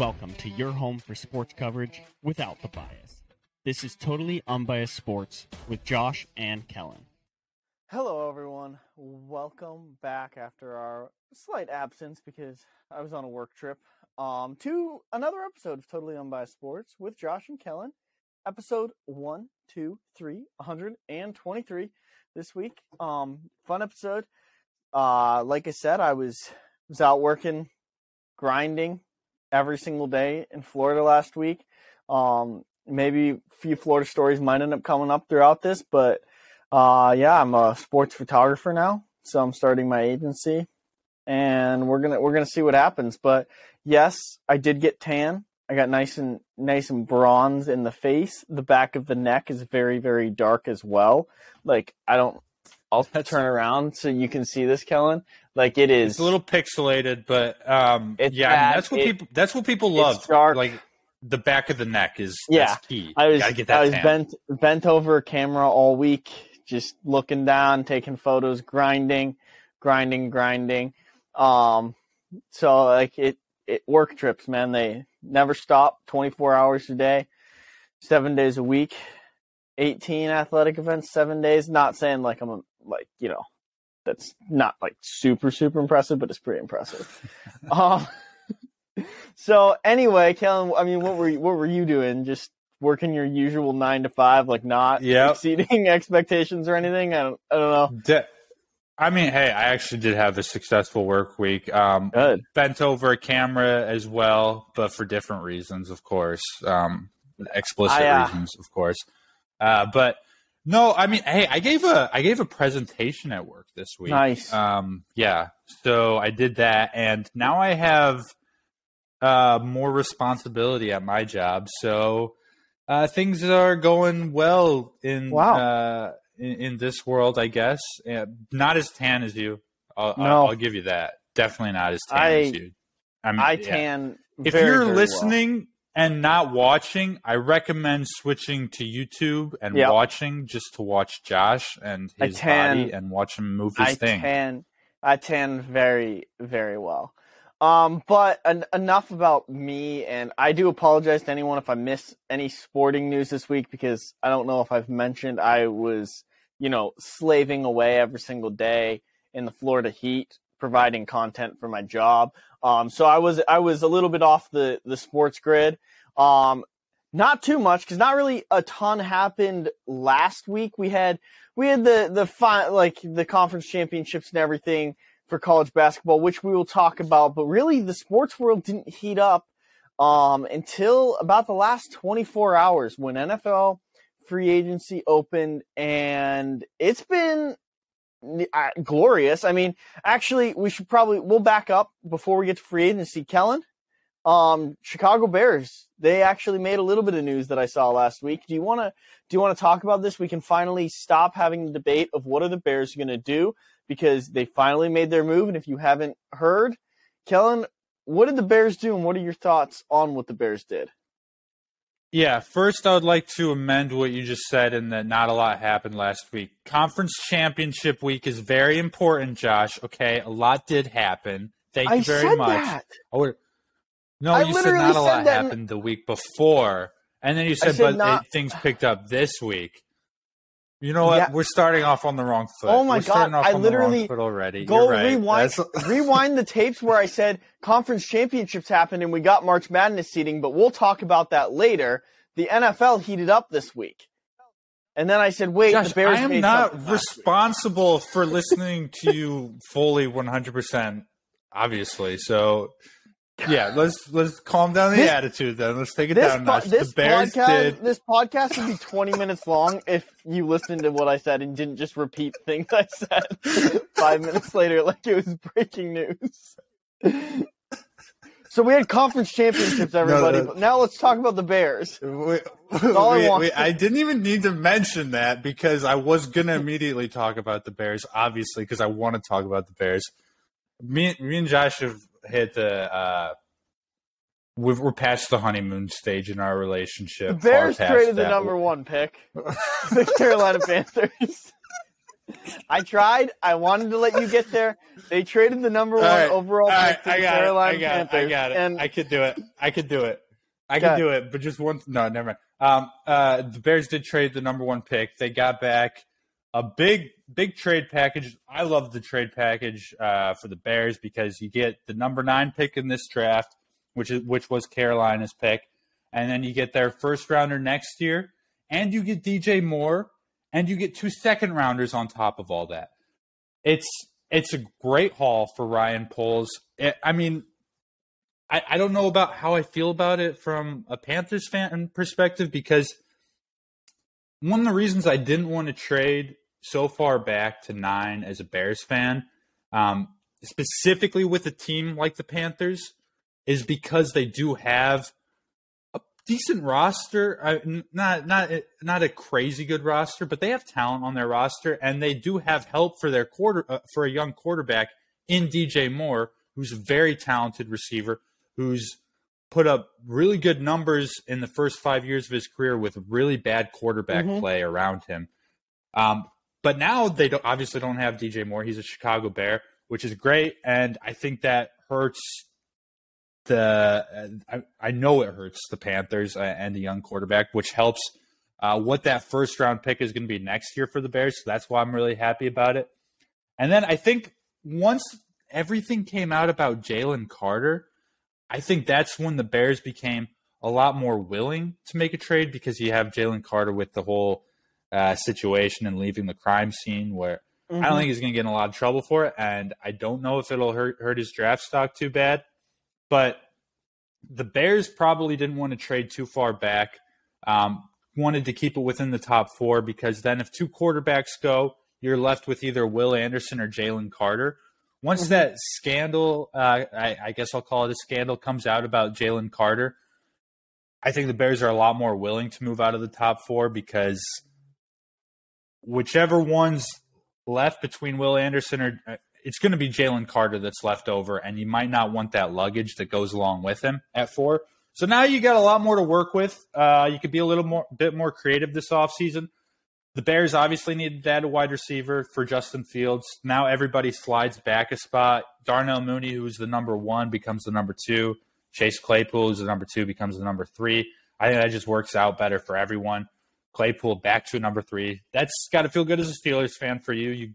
Welcome to your home for sports coverage without the bias. This is Totally Unbiased Sports with Josh and Kellen. Hello, everyone. Welcome back after our slight absence because I was on a work trip. Um, to another episode of Totally Unbiased Sports with Josh and Kellen. Episode one, two, three, 123 this week. Um, fun episode. Uh, like I said, I was was out working, grinding every single day in Florida last week. Um, maybe a few Florida stories might end up coming up throughout this, but uh, yeah, I'm a sports photographer now, so I'm starting my agency, and we're gonna we're gonna see what happens. But yes, I did get tan. I got nice and nice and bronze in the face. The back of the neck is very very dark as well. Like I don't. I'll turn around so you can see this, Kellen. Like it is. It's a little pixelated, but um, yeah, I mean, that's what It- people that's what people love. dark. Like the back of the neck is Yeah, key. I was get that I was tan. bent bent over a camera all week, just looking down, taking photos, grinding, grinding, grinding. Um, so like it, it work trips, man. They never stop. Twenty four hours a day, seven days a week, eighteen athletic events, seven days. Not saying like I'm a, like you know, that's not like super super impressive, but it's pretty impressive. um, so anyway, Kellen, I mean, what were you, what were you doing? Just working your usual nine to five, like not Yep. exceeding expectations or anything? I don't, I don't know. De- I mean, hey, I actually did have a successful work week. Um, Good. bent over a camera as well, but for different reasons, of course. Um, explicit I, uh, reasons, of course. Uh, but no, I mean, hey, I gave a I gave a presentation at work this week. Nice. Um, yeah, so I did that, and now I have uh, more responsibility at my job. So uh, things are going well in Wow. uh, in, in this world, I guess. Not as tan as you. I'll, No. I'll, I'll give you that. Definitely not as tan I- as you. I mean, I yeah. tan. If you're very well. And not watching, I recommend switching to YouTube and Yep. watching just to watch Josh and his tan- body and watch him move his I thing. tan. I tan very, very well. Um, but en- enough about me, and I do apologize to anyone if I miss any sporting news this week because I don't know if I've mentioned I was, you know, slaving away every single day in the Florida heat, providing content for my job. Um, so I was I was a little bit off the the sports grid. Um, not too much because not really a ton happened last week. We had we had the the fi- like the conference championships and everything for college basketball, which we will talk about. But really, the sports world didn't heat up um, until about the last 24 hours when NFL free agency opened, and it's been glorious. I mean, actually, we should probably we'll back up before we get to free agency. Kellen, um, Chicago Bears, they actually made a little bit of news that I saw last week. Do you want to do you want to talk about this? We can finally stop having the debate of what are the Bears going to do because they finally made their move. And if you haven't heard, Kellen, what did the Bears do, and what are your thoughts on what the Bears did? Yeah, first I would like to amend what you just said in that not a lot happened last week. Conference championship week is very important, Josh. Okay, a lot did happen. Thank I you very said much. that. I would- no, I you said not a lot that in- happened the week before, and then you said, said but not- it, things picked up this week. You know what? Yeah. We're starting off on the wrong foot. Oh my We're God, I on the wrong literally- foot already. Go right. rewind rewind the tapes where I said conference championships happened and we got March Madness seeding, but we'll talk about that later. The NFL heated up this week. And then I said, wait, Josh, the Bears I am not something last week. responsible for listening to you fully 100%, obviously. So, yeah, let's let's calm down the This- attitude then. Let's take it down po- this The Bears podcast, did. this podcast would be 20 minutes long if you listened to what I said and didn't just repeat things I said five minutes later like it was breaking news. So we had conference championships, everybody. no. but now let's talk about the Bears. We, all I want. we- I didn't even need to mention that because I was going to immediately talk about the Bears, obviously, because I want to talk about the Bears. Me, me and Josh have hit the. Uh, we've, we're past the honeymoon stage in our relationship. The Bears traded the number one pick, the Carolina Panthers. I tried. I wanted to let you get there. They traded the number one right, overall right, pick to I the Carolina it. I got Panthers. it. I got it. And I could do it. I could do it. I could do it. But just one. No, never mind. Um, uh, the Bears did trade the number one pick. They got back a big, big trade package. I love the trade package uh, for the Bears because you get the number nine pick in this draft, which is which was Carolina's pick, and then you get their first rounder next year, and you get DJ Moore, and you get two second rounders on top of all that. It's it's a great haul for Ryan Poles. It, I mean, I, I don't know about how I feel about it from a Panthers fan perspective because one of the reasons I didn't want to trade so far back to nine as a Bears fan, um, specifically with a team like the Panthers, is because they do have a decent roster. I, not not not a crazy good roster, but they have talent on their roster, and they do have help for their quarter uh, for a young quarterback in DJ Moore, who's a very talented receiver, who's put up really good numbers in the first five years of his career with really bad quarterback Mhm. play around him. Um, but now they don't, obviously don't have DJ Moore. He's a Chicago Bear, which is great, and I think that hurts the. I, I know it hurts the Panthers uh, and the young quarterback, which helps uh, what that first round pick is going to be next year for the Bears. So that's why I'm really happy about it. And then I think once everything came out about Jalen Carter, I think that's when the Bears became a lot more willing to make a trade because you have Jalen Carter with the whole uh, situation and leaving the crime scene where I Mm-hmm. don't think he's going to get in a lot of trouble for it. And I don't know if it'll hurt, hurt his draft stock too bad. But the Bears probably didn't want to trade too far back. Um, wanted to keep it within the top four because then if two quarterbacks go, you're left with either Will Anderson or Jalen Carter. Once Mhm. that scandal, uh, I, I guess I'll call it a scandal, comes out about Jalen Carter, I think the Bears are a lot more willing to move out of the top four because whichever one's left between Will Anderson or uh, it's going to be Jalen Carter that's left over, and you might not want that luggage that goes along with him at four. So now you got a lot more to work with. Uh, you could be a little more, bit more creative this offseason. The Bears obviously needed to add a wide receiver for Justin Fields. Now everybody slides back a spot. Darnell Mooney, who's the number one, becomes the number two. Chase Claypool, who's the number two, becomes the number three. I think that just works out better for everyone. Claypool back to number three. That's got to feel good as a Steelers fan for you. You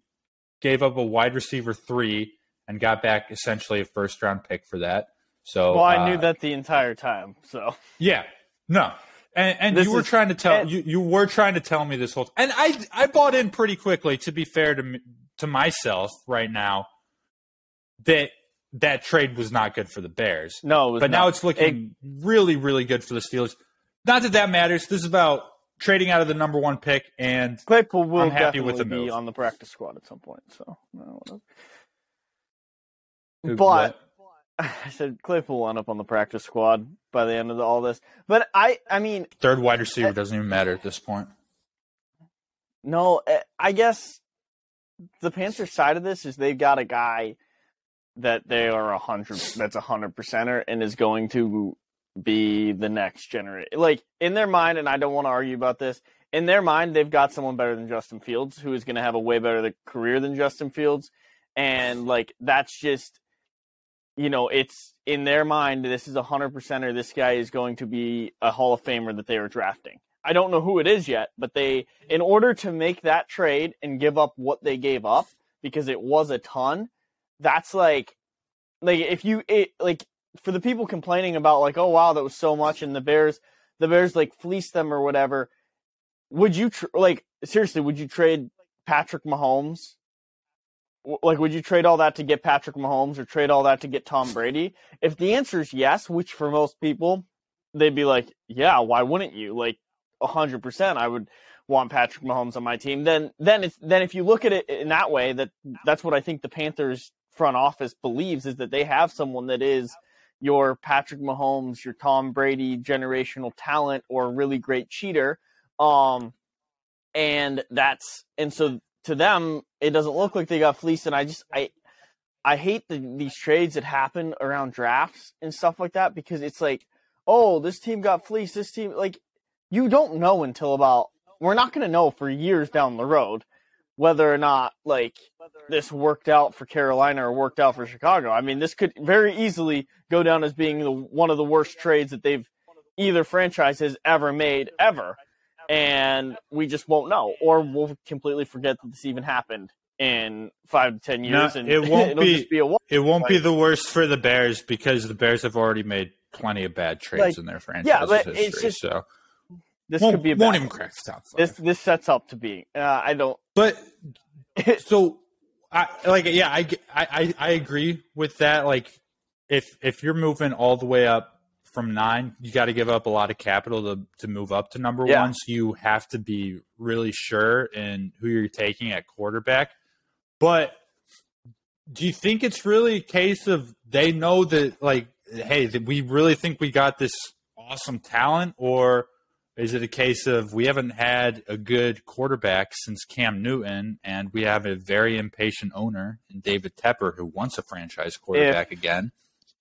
gave up a wide receiver three and got back essentially a first round pick for that. So well, I knew uh, that the entire time. So yeah, no, and, and you were is- trying to tell and- you you were trying to tell me this whole, and I I bought in pretty quickly. To be fair to to myself, right now, that that trade was not good for the Bears, no, it was but now it's looking really really good for the Steelers. Not that that matters. This is about trading out of the number one pick, and Claypool will I'm happy with the be move. on the practice squad at some point. So, no, whatever. Who- but I said Claypool will end up on the practice squad by the end of the, all this. But I, I mean, third wide receiver doesn't even matter at this point. no, eh, I guess the Panthers side of this is they've got a guy that they are a hundred. That's a hundred percenter and is going to be the next generation. Like in their mind, and I don't want to argue about this. In their mind, they've got someone better than Justin Fields, who is going to have a way better career than Justin Fields, and like that's just, you know, it's in their mind. This is a hundred percenter. This guy is going to be a Hall of Famer that they are drafting. I don't know who it is yet, but they, in order to make that trade and give up what they gave up, because it was a ton, that's like, like if you it like for the people complaining about like, oh wow, that was so much, and the Bears, the Bears like fleeced them or whatever. Would you tr- like seriously? Would you trade Patrick Mahomes? Like, would you trade all that to get Patrick Mahomes or trade all that to get Tom Brady? If the answer is yes, which for most people, they'd be like, yeah, why wouldn't you? Like, hundred percent, I would want Patrick Mahomes on my team. Then, then it's then if you look at it in that way, that that's what I think the Panthers front office believes is that they have someone that is your Patrick Mahomes, your Tom Brady generational talent or really great cheater. Um, and that's and so to them, it doesn't look like they got fleeced. And I just I I hate the, these trades that happen around drafts and stuff like that because it's like, oh, this team got fleeced. This team like you don't know until about we're not going to know for years down the road whether or not like this worked out for Carolina or worked out for Chicago. I mean, this could very easily go down as being the, one of the worst trades that they've either franchise has ever made ever, and we just won't know, or we'll completely forget that this even happened in five to ten years, No, and it won't it'll be- just be a. It won't be the worst for the Bears because the Bears have already made plenty of bad trades Like, in their franchise yeah, but history. it's just- so This won't, could be a won't even crack the top five. This this sets up to be. Uh, I don't. But so, I like yeah, I, I I agree with that. Like, if if you're moving all the way up from nine, you got to give up a lot of capital to to move up to number Yeah. one. So you have to be really sure in who you're taking at quarterback. But do you think it's really a case of they know that like, hey, that we really think we got this awesome talent, or is it a case of we haven't had a good quarterback since Cam Newton, and we have a very impatient owner in David Tepper who wants a franchise quarterback again,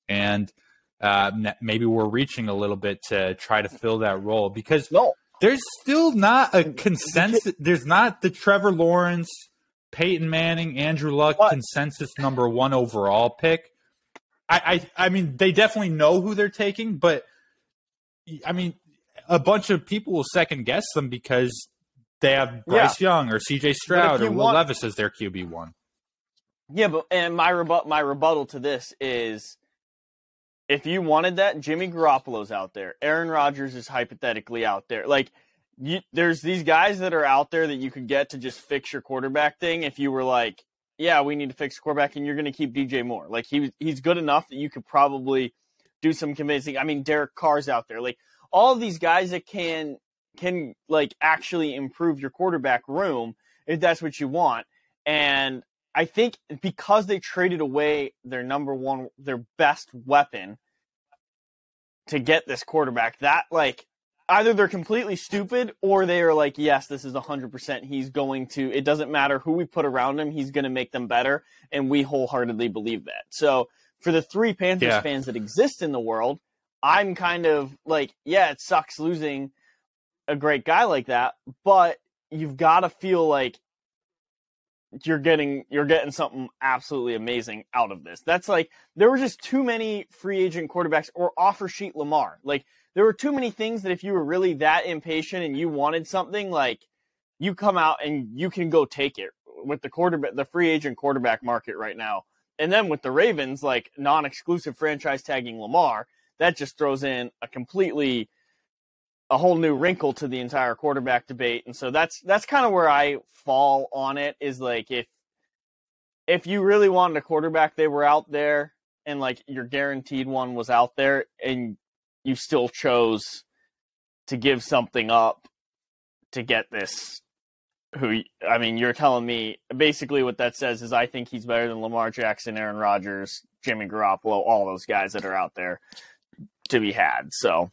and uh, maybe we're reaching a little bit to try to fill that role because No, there's still not a consensus. There's not the Trevor Lawrence, Peyton Manning, Andrew Luck But- consensus number one overall pick. I, I I mean they definitely know who they're taking, but I mean a bunch of people will second guess them because they have Bryce Young or C.J. Stroud you or Will want- Levis as their QB one. Yeah, but and my rebut my rebuttal to this is if you wanted that, Jimmy Garoppolo's out there. Aaron Rodgers is hypothetically out there. Like you, there's these guys that are out there that you could get to just fix your quarterback thing if you were like, yeah, we need to fix quarterback and you're going to keep DJ Moore. Like he he's good enough that you could probably do some convincing. I mean, Derek Carr's out there. Like all of these guys that can can like actually improve your quarterback room if that's what you want. And I think because they traded away their number one, their best weapon to get this quarterback, that like either they're completely stupid or they are like, yes, this is 100%. He's going to, it doesn't matter who we put around him, he's going to make them better. And we wholeheartedly believe that. So for the three Panthers Yeah. fans that exist in the world, I'm kind of like, yeah, it sucks losing a great guy like that, but you've got to feel like you're getting you're getting something absolutely amazing out of this. That's like there were just too many free agent quarterbacks or offer sheet Lamar. Like there were too many things that if you were really that impatient and you wanted something like you come out and you can go take it with the quarterback the free agent quarterback market right now. And then with the Ravens like non-exclusive franchise tagging Lamar, that just throws in a completely a whole new wrinkle to the entire quarterback debate. And so that's that's kind of where I fall on it is like if if you really wanted a quarterback, they were out there and like your guaranteed one was out there and you still chose to give something up to get this who I mean, you're telling me basically what that says is I think he's better than Lamar Jackson, Aaron Rodgers, Jimmy Garoppolo, all those guys that are out there to be had. So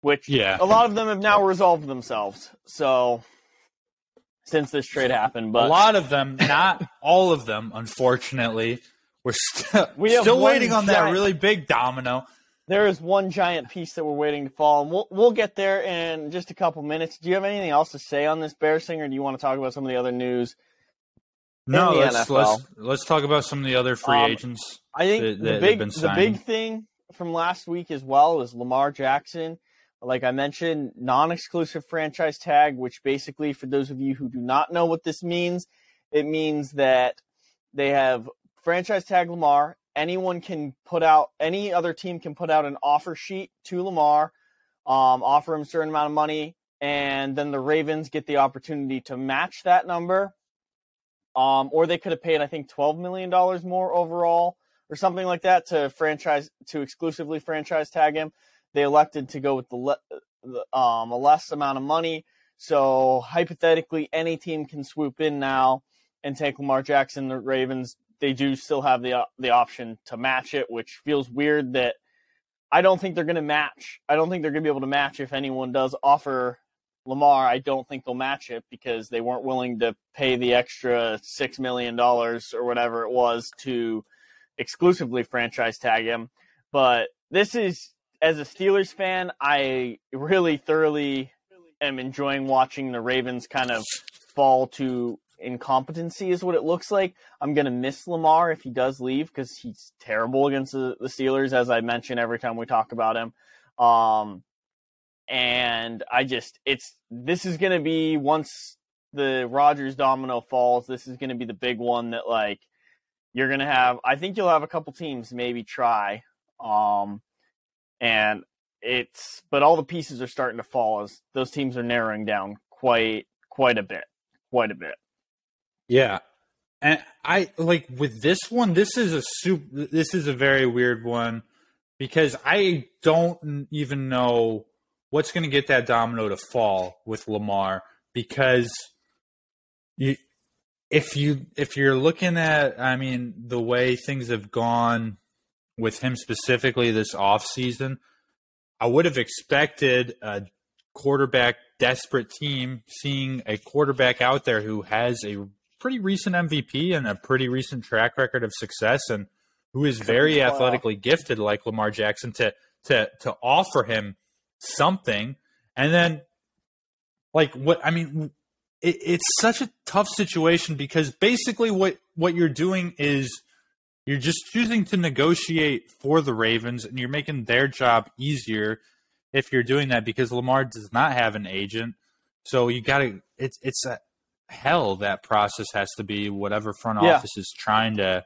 which Yeah. a lot of them have now resolved themselves. So since this trade happened, a lot of them, not all of them, unfortunately. We're still We still waiting on that really big domino. there is one giant piece that we're waiting to fall, and we'll we'll get there in just a couple minutes. Do you have anything else to say on this Bears thing, or do you want to talk about some of the other news? No, let's NFL. let's let's talk about some of the other free Um, agents. I think that- that the big been the big thing from last week as well was Lamar Jackson. Like I mentioned, non-exclusive franchise tag, which basically, for those of you who do not know what this means, it means that they have franchise tag Lamar. Anyone can put out, any other team can put out an offer sheet to Lamar, um, offer him a certain amount of money, and then the Ravens get the opportunity to match that number. Um, or they could have paid, I think, twelve million dollars more overall or something like that to franchise to exclusively franchise tag him. They elected to go with the, le- the um, a less amount of money. So hypothetically, any team can swoop in now and take Lamar Jackson. The Ravens they do still have the the option to match it, which feels weird that I don't think they're going to match. I don't think they're going to be able to match if anyone does offer Lamar. I don't think they'll match it because they weren't willing to pay the extra six million dollars or whatever it was to exclusively franchise tag him. But this is, as a Steelers fan, I really thoroughly am enjoying watching the Ravens kind of fall to incompetency is what it looks like. I'm gonna miss Lamar if he does leave because he's terrible against the, Steelers, as I mention every time we talk about him. Um, and I just it's this is gonna be once the Rodgers domino falls, this is gonna be the big one that like you're gonna have. I think you'll have a couple teams maybe try. Um, and it's but all the pieces are starting to fall as those teams are narrowing down quite quite a bit, quite a bit. Yeah. And I like with this one, this is a soup this is a very weird one because I don't even know what's going to get that domino to fall with Lamar because you if you if you're looking at I mean the way things have gone with him specifically this offseason, I would have expected a quarterback desperate team seeing a quarterback out there who has a pretty recent MVP and a pretty recent track record of success and who is very wow. athletically gifted like Lamar Jackson to to to offer him something and then like what I mean it, it's such a tough situation because basically what what you're doing is you're just choosing to negotiate for the Ravens and you're making their job easier if you're doing that because Lamar does not have an agent. So you got to it's it's a hell that process has to be whatever front yeah. office is trying to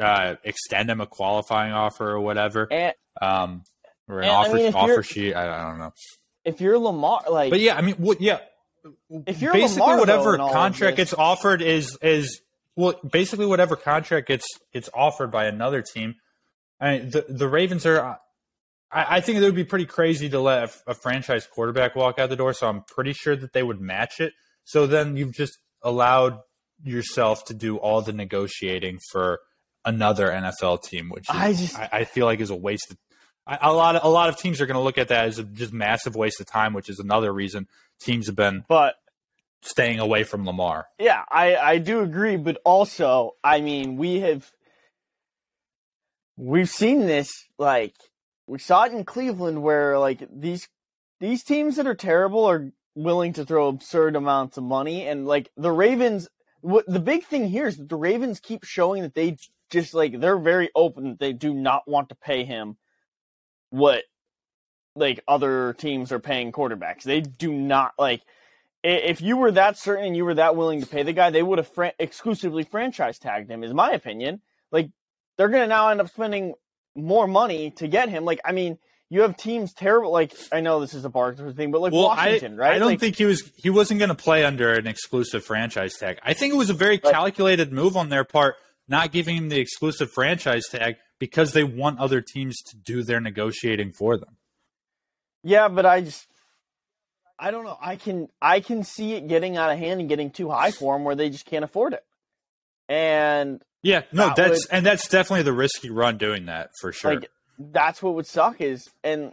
uh, extend him a qualifying offer or whatever. And, um, or an offer I mean, offer sheet. I, I, don't know. If you're Lamar, like, but yeah, I mean, what? Yeah, if you're basically Lamar, whatever though, contract gets offered is is well, basically whatever contract gets gets offered by another team. I mean, the the Ravens are. I, I think it would be pretty crazy to let a, a franchise quarterback walk out the door. So I'm pretty sure that they would match it. So then you've just allowed yourself to do all the negotiating for another NFL team, which is, I, just, I, I, feel like is a waste. Of, a lot of a lot of teams are going to look at that as a just massive waste of time, which is another reason teams have been but staying away from Lamar. Yeah, I I do agree, but also, I mean, we have we've seen this like we saw it in Cleveland where like these these teams that are terrible are willing to throw absurd amounts of money and like the Ravens what the big thing here is that the Ravens keep showing that they just like they're very open that they do not want to pay him what like other teams are paying quarterbacks. They do not like if you were that certain and you were that willing to pay the guy, they would have fran- exclusively franchise tagged him. Is my opinion. Like they're going to now end up spending more money to get him. Like I mean, you have teams terrible. Like I know this is a Barker thing, but like well, Washington, I, right? I don't like, think he was he wasn't going to play under an exclusive franchise tag. I think it was a very calculated move on their part, not giving him the exclusive franchise tag because they want other teams to do their negotiating for them. Yeah, but I just I don't know. I can I can see it getting out of hand and getting too high for them where they just can't afford it. And yeah, no, that that's would, and that's definitely the risky run doing that for sure. Like, that's what would suck is and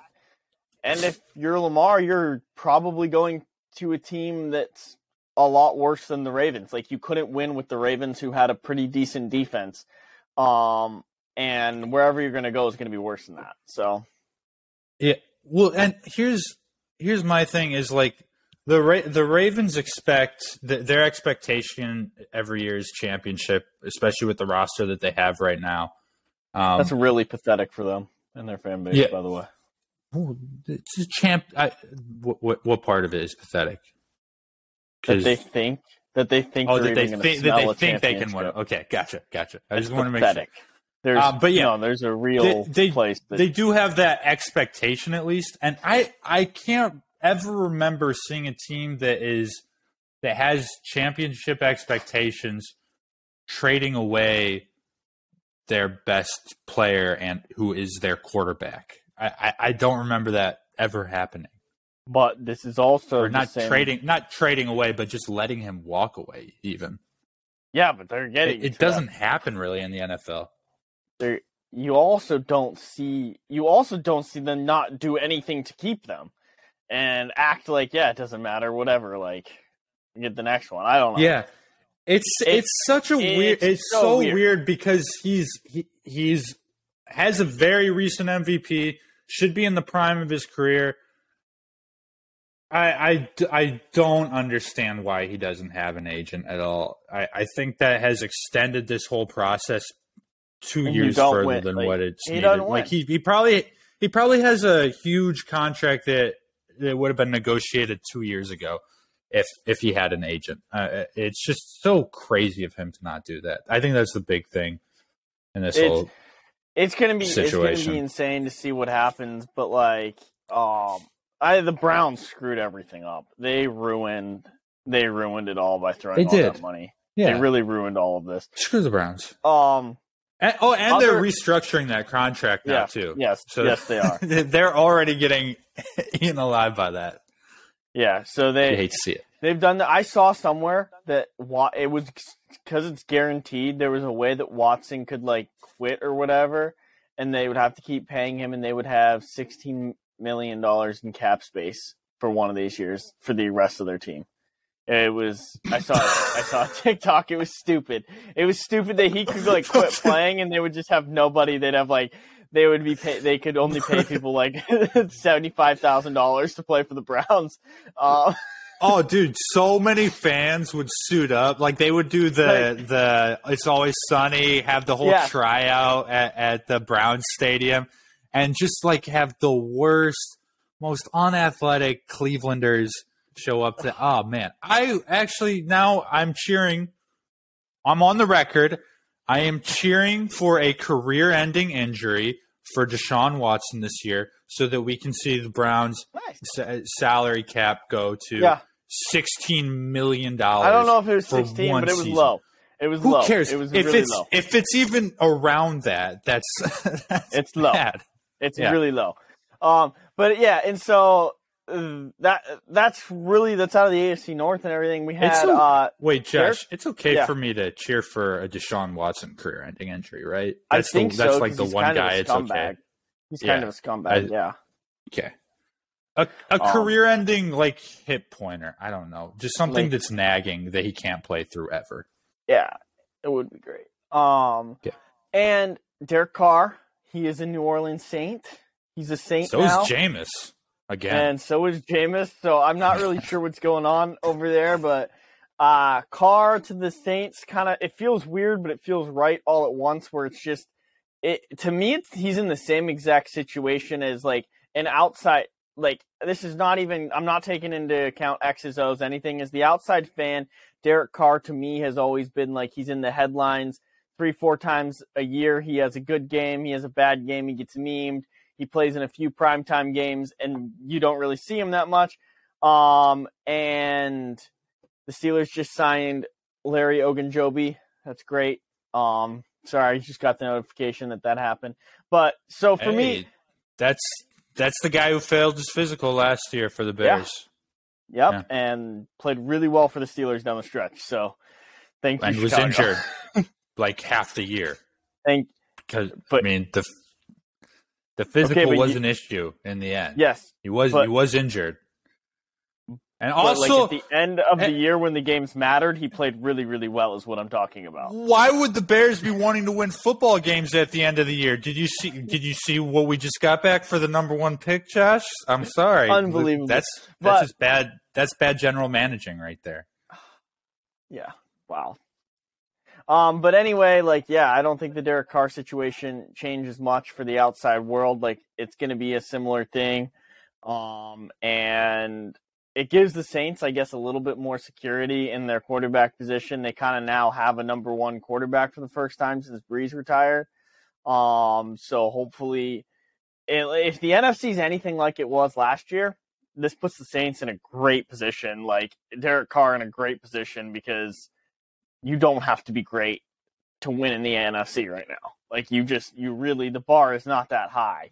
and if you're Lamar, you're probably going to a team that's a lot worse than the Ravens. Like you couldn't win with the Ravens who had a pretty decent defense. Um and wherever you're going to go is going to be worse than that. So yeah, well, and here's here's my thing is like the Ra- the Ravens expect the, their expectation every year is championship, especially with the roster that they have right now. Um, That's really pathetic for them and their fan base, yeah. by the way. It's a champ. I, what, what, what part of it is pathetic? That they think that they think. Oh, that they think that they think they can win. Okay, gotcha, gotcha. I just want to make sure. There's, um, but yeah, no, there's a real they, they, place. That... They do have that expectation at least, and I I can't ever remember seeing a team that is that has championship expectations trading away their best player and who is their quarterback. I, I, I don't remember that ever happening. But this is also or not same... trading, not trading away, but just letting him walk away. Even yeah, but they're getting. It, it doesn't that. happen really in the NFL there you also don't see you also don't see them not do anything to keep them and act like yeah it doesn't matter whatever like get the next one i don't know yeah it's it's, it's such a it's weird it's so, so weird. weird. because he's he, he's has a very recent mvp should be in the prime of his career I, I, I don't understand why he doesn't have an agent at all. I, I think that has extended this whole process two And years further win. than Like, what it's he needed. Like he, he probably he probably has a huge contract that that would have been negotiated two years ago if if he had an agent. Uh, it's just so crazy of him to not do that. I think that's the big thing in this It's- whole. It's gonna be situation. it's gonna be insane to see what happens, but like, um, I the Browns screwed everything up. They ruined they ruined it all by throwing They all did. that money. Yeah, They really ruined all of this. screw the Browns. Um, And, oh, and they're restructuring that contract now yeah, too. yes, So yes, they are. they're already getting eaten alive by that. Yeah, so I they hate to see it. They've done that. I saw somewhere that it was because it's guaranteed. There was a way that Watson could like quit or whatever, and they would have to keep paying him, and they would have sixteen million dollars in cap space for one of these years for the rest of their team. It was. I saw. I saw TikTok. It was stupid. It was stupid that he could like quit playing, and they would just have nobody. They'd have like. They would be pay, they could only pay people like seventy five thousand dollars to play for the Browns. Uh, Oh, dude, so many fans would suit up. Like they would do the Like- the "It's Always Sunny," have the whole Yeah. tryout at, at the Browns Stadium, and just like have the worst, most unathletic Clevelanders show up to. Oh man, I actually now I'm cheering. I'm on the record. I am cheering for a career-ending injury for Deshaun Watson this year, so that we can see the Browns nice. sa- salary cap go to Yeah. sixteen million dollars. I don't know if it was 16, but it was season. low. It was Who low. cares? It was if really it's low. if it's even around that, that's, that's It's low. bad. It's yeah. really low. Um, but yeah, and so that that's really that's out of the AFC North and everything. We had a- uh, Wait, Josh, it's okay Yeah. for me to cheer for a Deshaun Watson career-ending injury, right? I That's think the, that's so, like 'cause the one kind guy. It's okay. He's kind Yeah. of a scumbag. I- yeah. Okay. A, a Um, career-ending like hip pointer. I don't know, just something Like- that's nagging that he can't play through ever. Yeah, it would be great. Um, Yeah. and Derek Carr, he is a New Orleans Saint. He's a Saint So now. is Jameis again. and so is Jameis. So I'm not really sure what's going on over there, but uh Carr to the Saints kind of it feels weird, but it feels right all at once. Where it's just it to me, it's, he's in the same exact situation as like an outside. Like this is not even. I'm not taking into account X's O's anything. As the outside fan, Derek Carr to me has always been like he's in the headlines three, four times a year. He has a good game. He has a bad game. He gets memed. He plays in a few primetime games, and you don't really see him that much. Um, and the Steelers just signed Larry Ogunjobi. That's great. Um, sorry, I just got the notification that that happened. But so for me, that's that's the guy who failed his physical last year for the Yeah. Bears yep, yeah. and played really well for the Steelers down the stretch. So thank you. and was injured like half the year. Thank Because But- I mean the the physical but was you- an issue in the end. yes, he was but- he was injured, and also like at the end of the eh, year when the games mattered, he played really, really well. Is what I'm talking about. why would the Bears be wanting to win football games at the end of the year? Did you see? Did you see what we just got back for the number one pick, Josh? I'm sorry, Unbelievable. That's that's But- just bad. That's bad general managing right there. Yeah. Wow. Um, but anyway, like, yeah, I don't think the Derek Carr situation changes much for the outside world. Like, it's going to be a similar thing. Um, and it gives the Saints, I guess, a little bit more security in their quarterback position. They kind of now have a number one quarterback for the first time since Brees retired. Um, so hopefully, it, if the NFC is anything like it was last year, this puts the Saints in a great position. Like Derek Carr in a great position because you don't have to be great to win in the NFC right now. Like you just you really the bar is not that high.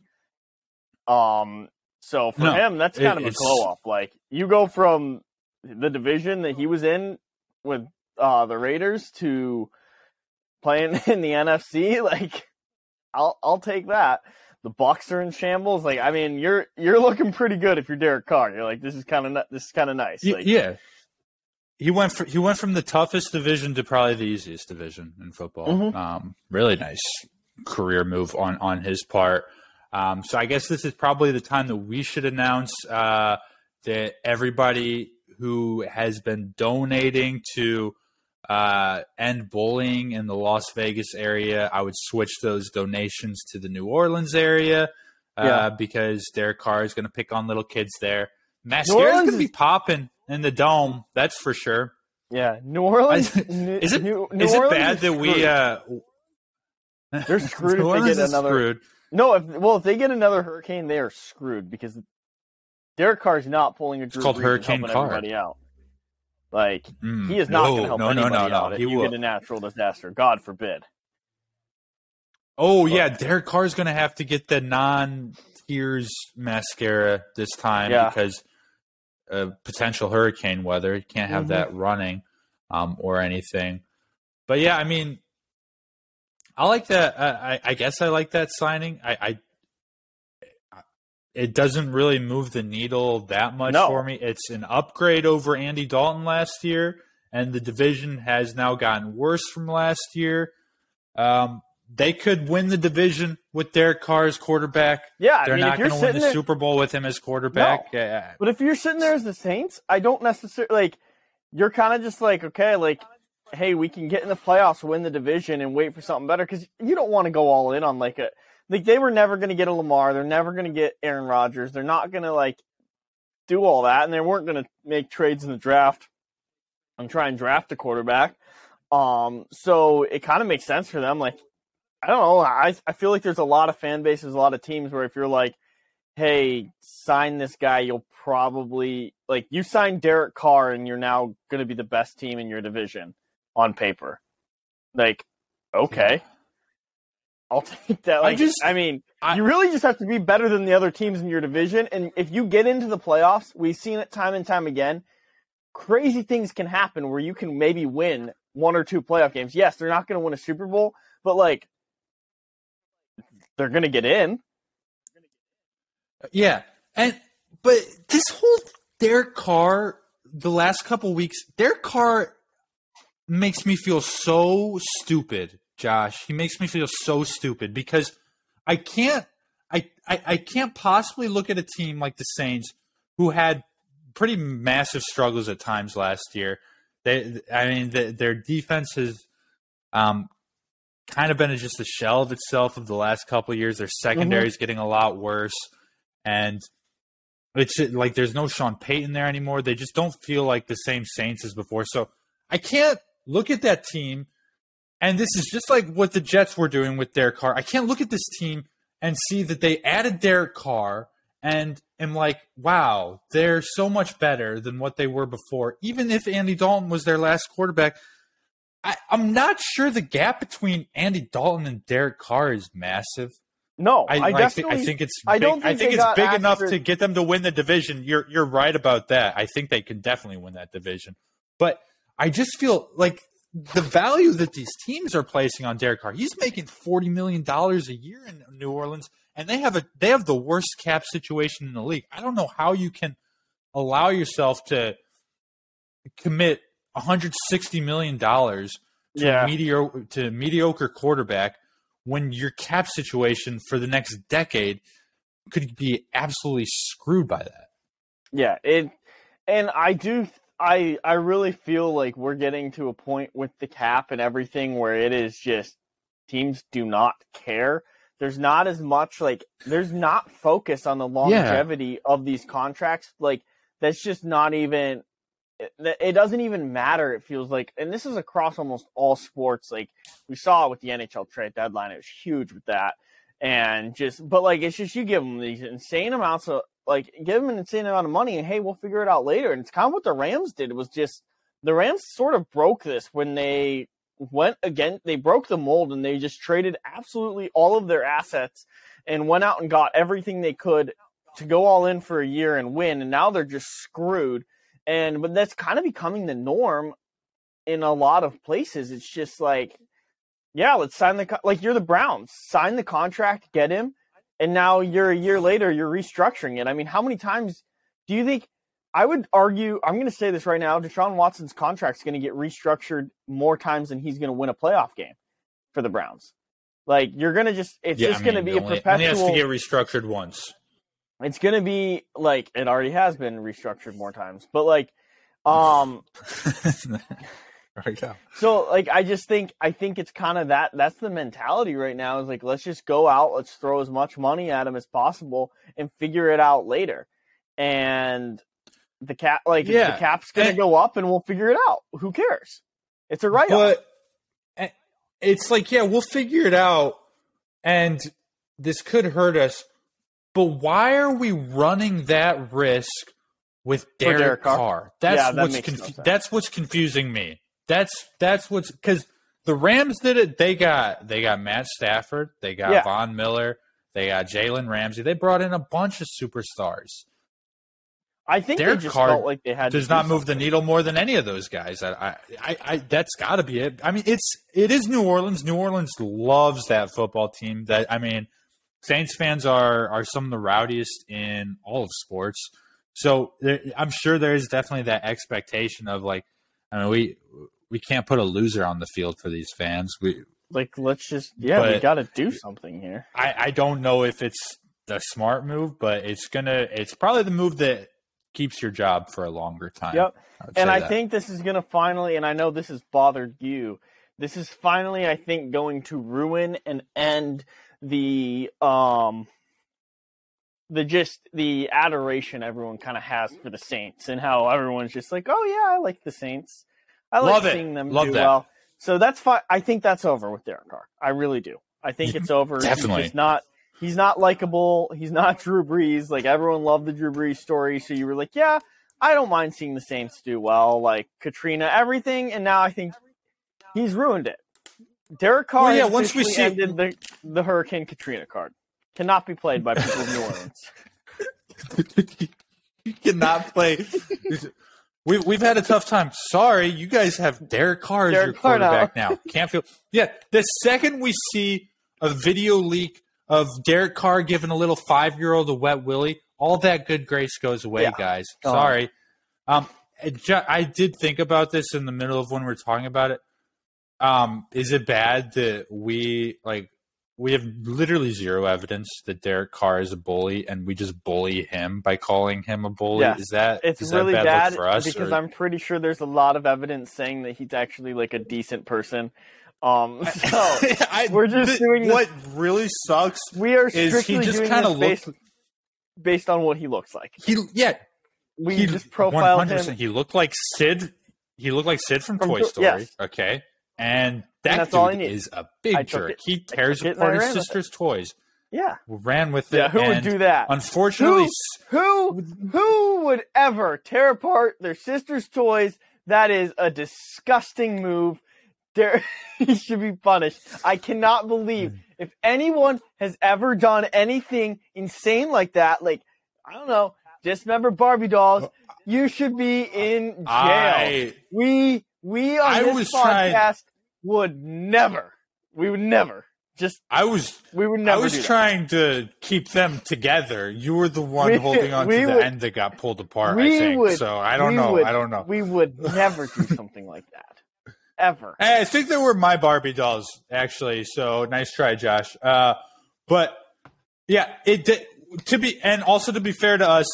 Um so for No, him that's it- kind of a glow up. Like you go from the division that he was in with uh the Raiders to playing in the NFC, like I'll I'll take that. The Bucs are in shambles. Like I mean, you're you're looking pretty good if you're Derek Carr. You're like this is kind of this is kind of nice. Like, yeah. He went for, he went from the toughest division to probably the easiest division in football. Mhm. Um, really nice career move on on his part. Um, so I guess this is probably the time that we should announce uh, that everybody who has been donating to uh, end bullying in the Las Vegas area, I would switch those donations to the New Orleans area uh, Yeah. because Derek Carr is going to pick on little kids there. Mascara's going to be popping in the dome, that's for sure. Yeah, New Orleans. I- Is it New, New is it Orleans bad is that we uh, They're screwed if they get is another- screwed. No, if well, if they get another hurricane, they are screwed because Derek Carr's not pulling a Drew called Brees Hurricane helping Carr. everybody out. Like Mm, he is not no, going to help no, no, anybody no, no. out if He you will. get a natural disaster. God forbid. Oh yeah, Derek Carr's going to have to get the non tears mascara this time Yeah. because of potential hurricane weather. You can't have Mhm. that running um, or anything. But yeah, I mean, I like that. I, I- I guess I like that signing. I, I it doesn't really move the needle that much No. for me. It's an upgrade over Andy Dalton last year, and the division has now gotten worse from last year. Um, they could win the division with Derek Carr as quarterback. Yeah, They're I mean, not going to win the there, Super Bowl with him as quarterback. Yeah, but if you're sitting there as the Saints, I don't necessarily like. You're kind of just like, okay, like, hey, we can get in the playoffs, win the division, and wait for something better because you don't want to go all in on like a like they were never going to get a Lamar, they're never going to get Aaron Rodgers, they're not going to like do all that, and they weren't going to make trades in the draft and try and draft a quarterback. Um, so it kind of makes sense for them. Like, I don't know, I I feel like there's a lot of fan bases, a lot of teams where if you're like, hey, sign this guy, you'll probably like you sign Derek Carr, and you're now going to be the best team in your division on paper. Like, okay. I'll take that. I Like, I just- mean, I- you really just have to be better than the other teams in your division. And if you get into the playoffs, we've seen it time and time again. Crazy things can happen where you can maybe win one or two playoff games. Yes, they're not going to win a Super Bowl, but like, they're going to get in. Yeah, and but this whole Derek Carr, the last couple weeks, Derek Carr makes me feel so stupid, Josh. He makes me feel so stupid because I can't, I, I, I can't possibly look at a team like the Saints who had pretty massive struggles at times last year. They, I mean, the, their defense has um, kind of been just a shell of itself of the last couple of years. Their secondary mm-hmm. is getting a lot worse and it's like there's no Sean Payton there anymore. They just don't feel like the same Saints as before. So I can't look at that team, and this is just like what the Jets were doing with Derek Carr. I can't look at this team and see that they added Derek Carr and am like, wow, they're so much better than what they were before. Even if Andy Dalton was their last quarterback, I, I'm not sure the gap between Andy Dalton and Derek Carr is massive. No, I, I, I. I think it's. I Big, don't I think think they it's got big enough to get them to win the division. You're you're right about that. I think they can definitely win that division. But I just feel like the value that these teams are placing on Derek Carr. He's making forty million dollars a year in New Orleans, and they have a they have the worst cap situation in the league. I don't know how you can allow yourself to commit one hundred sixty million dollars to Yeah. mediocre to mediocre quarterback when your cap situation for the next decade could be absolutely screwed by that. Yeah, it and I do I I really feel like we're getting to a point with the cap and everything where it is just teams do not care. There's not as much like there's not focus on the longevity of these contracts. Like that's just not even it, it doesn't even matter it feels like and this is across almost all sports like we saw it with the NHL trade deadline it was huge with that and just but like it's just you give them these insane amounts of like give them an insane amount of money and hey we'll figure it out later and it's kind of what the rams did it was just the rams sort of broke this when they went again they broke the mold and they just traded absolutely all of their assets and went out and got everything they could to go all in for a year and win and now they're just screwed and but that's kind of becoming the norm in a lot of places it's just like yeah, let's sign the co- like you're the Browns. Sign the contract, get him, and now you're a year later you're restructuring it. I mean, how many times do you think I would argue I'm going to say this right now, Deshaun Watson's contract's going to get restructured more times than he's going to win a playoff game for the Browns. Like you're going to just it's just going to be a only, perpetual Only has to get restructured once. It's gonna be like it already has been restructured more times, but like, um, there we go. so like I just think I think it's kind of that that's the mentality right now is like let's just go out, let's throw as much money at them as possible and figure it out later, and the cap like Yeah, the cap's gonna and- go up and we'll figure it out. Who cares? It's a write off. But eh, it's like, yeah, we'll figure it out, and this could hurt us. But why are we running that risk with Derek, Derek Carr? Carr? That's Yeah, that what's no confu- sense. that's what's confusing me. That's that's what's because the Rams did it. They got they got Matt Stafford, they got Yeah. Von Miller, they got Jalen Ramsey. They brought in a bunch of superstars. I think Derek they just Carr felt like they had does do not move the needle more than any of those guys. I, I, I, I that's got to be it. I mean, it's it is New Orleans. New Orleans loves that football team. That I mean, Saints fans are are some of the rowdiest in all of sports. So there, I'm sure there is definitely that expectation of like, I mean, we we can't put a loser on the field for these fans. We Like let's just yeah, we got to do something here. I, I don't know if it's the smart move, but it's gonna it's probably the move that keeps your job for a longer time. Yep. would And I that. think this is going to finally, and I know this has bothered you, this is finally, I think, going to ruin and end the um the just the adoration everyone kind of has for the Saints and how everyone's just like, oh yeah, I like the Saints, I like Love it. seeing them Love do that. well. So that's fine. I think that's over with Derek Carr. I really do. I think it's over. Definitely. He's not. He's not likable. He's not Drew Brees. Like everyone loved the Drew Brees story, so you were like, yeah, I don't mind seeing the Saints do well, like Katrina, everything, and now I think he's ruined it. Derek Carr Well, yeah, once we see- ended the the Hurricane Katrina card. Cannot be played by people of New Orleans. you cannot play. We, we've had a tough time. Sorry, you guys have Derek Carr as Derek your Carr now. quarterback now. Can't feel. Yeah, the second we see a video leak of Derek Carr giving a little five year old a wet willy, all that good grace goes away, Yeah. guys. Sorry. Um, I did think about this in the middle of when we are talking about it. Um, is it bad that we like we have literally zero evidence that Derek Carr is a bully, and we just bully him by calling him a bully? Yeah. Is that It's is that really bad, bad, for us? because or- I'm pretty sure there's a lot of evidence saying that he's actually like a decent person. Um, so I- we're just th- doing this- what really sucks. we are Is he strictly just doing kinda this based, based on what he looks like. He yeah, We he just profiled 100%. him. He looked like Sid. He looked like Sid from, From Toy Story. yes. Okay, and that that's all I dude is a big jerk. it- He tears took it and I apart his sister's toys. Yeah, Ran with it. yeah. Who would do that? Unfortunately, Who, who, who would ever tear apart their sister's toys? That is a disgusting move. There, he should be punished. I cannot believe Hmm. if anyone has ever done anything insane like that. Like I don't know, dismember Barbie dolls. You should be in jail. I we we on I this was trying- podcast would never. We would never. Just I was we would never. I was trying to keep them together. You were the one We- holding on to the would- end that got pulled apart. I think would- so. I don't know. would- I don't know. We would never do something like that. Ever. Hey, I think they were my Barbie dolls, actually. So nice try, Josh. Uh, but yeah, it did to be, and also to be fair to us,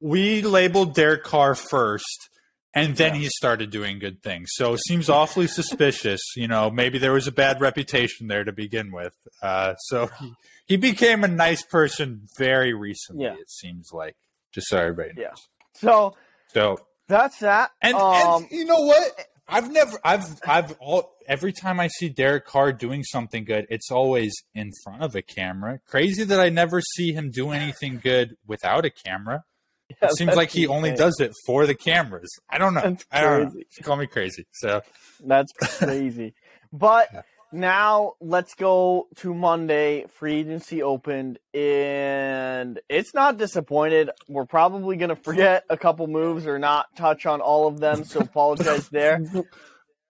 we labeled Derek Carr first, and then he started doing good things. So it seems awfully suspicious. You know, maybe there was a bad reputation there to begin with. Uh, so he, he became a nice person very recently. Yeah. It seems like, just so everybody knows. Yeah. So So that's that. and, um, and you know what? I've never, I've, I've all every time I see Derek Carr doing something good, it's always in front of a camera. Crazy that I never see him do anything good without a camera. Yeah, It seems like he only does it for the cameras. I don't know. That's I don't know. Call me crazy. So That's crazy. but Yeah. now let's go to Monday. Free agency opened, and it's not disappointed. We're probably going to forget a couple moves or not touch on all of them, so apologize there.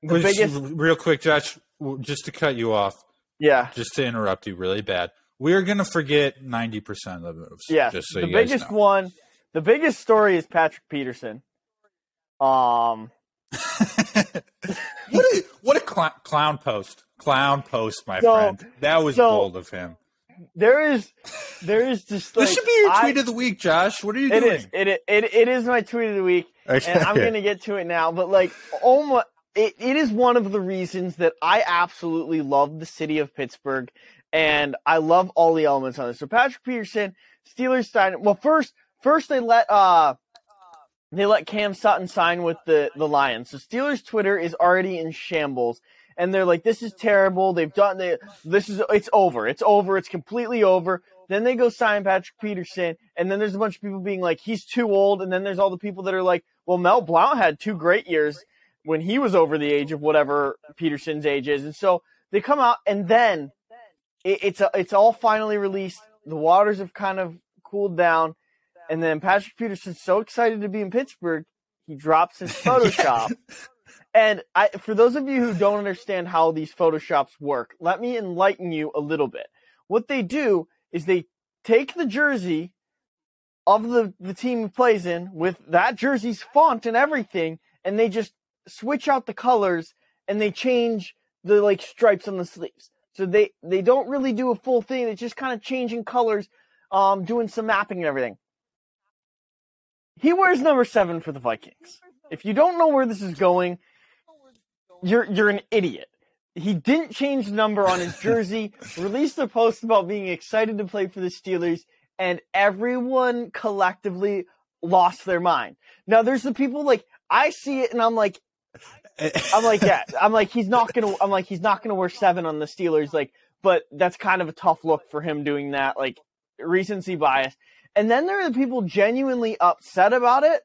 The Just biggest, real quick, Josh, just to cut you off, yeah, just to interrupt you really bad. We're gonna forget ninety percent of the moves. yeah. just so the biggest know. one, the biggest story is Patrick Peterson. Um, what a what a cl- clown post, clown post, my So- friend. That was so- bold of him. there is there is just like this should be your I- tweet of the week, Josh. What are you It doing? is. It, it it is my tweet of the week, Okay. and I'm gonna get to it now. But like, my, it, it is one of the reasons that I absolutely love the city of Pittsburgh, and I love all the elements on this. So Patrick Peterson, Steelers sign. Well, first first they let uh they let Cam Sutton sign with the the Lions. So Steelers Twitter is already in shambles. And they're like, "This is terrible. They've done they, this. Is it's over. It's over. It's completely over." Then they go sign Patrick Peterson, and then there's a bunch of people being like, he's too old. And then there's all the people that are like, well, Mel Blount had two great years when he was over the age of whatever Peterson's age is. And so they come out, and then it, it's a, it's all finally released. The waters have kind of cooled down, and then Patrick Peterson's so excited to be in Pittsburgh, he drops his Photoshop. And I, for those of you who don't understand how these Photoshops work, let me enlighten you a little bit. What they do is they take the jersey of the, the team he plays in with that jersey's font and everything, and they just switch out the colors and they change the like stripes on the sleeves. So they, they don't really do a full thing. It's just kind of changing colors, um, doing some mapping and everything. He wears number seven for the Vikings. If you don't know where this is going, you're you're an idiot. He didn't change the number on his jersey, released a post about being excited to play for the Steelers, and everyone collectively lost their mind. Now there's the people like I see it and I'm like I'm like yeah, I'm like he's not going to I'm like he's not going to wear 7 on the Steelers like but that's kind of a tough look for him doing that like recency bias. And then there are the people genuinely upset about it.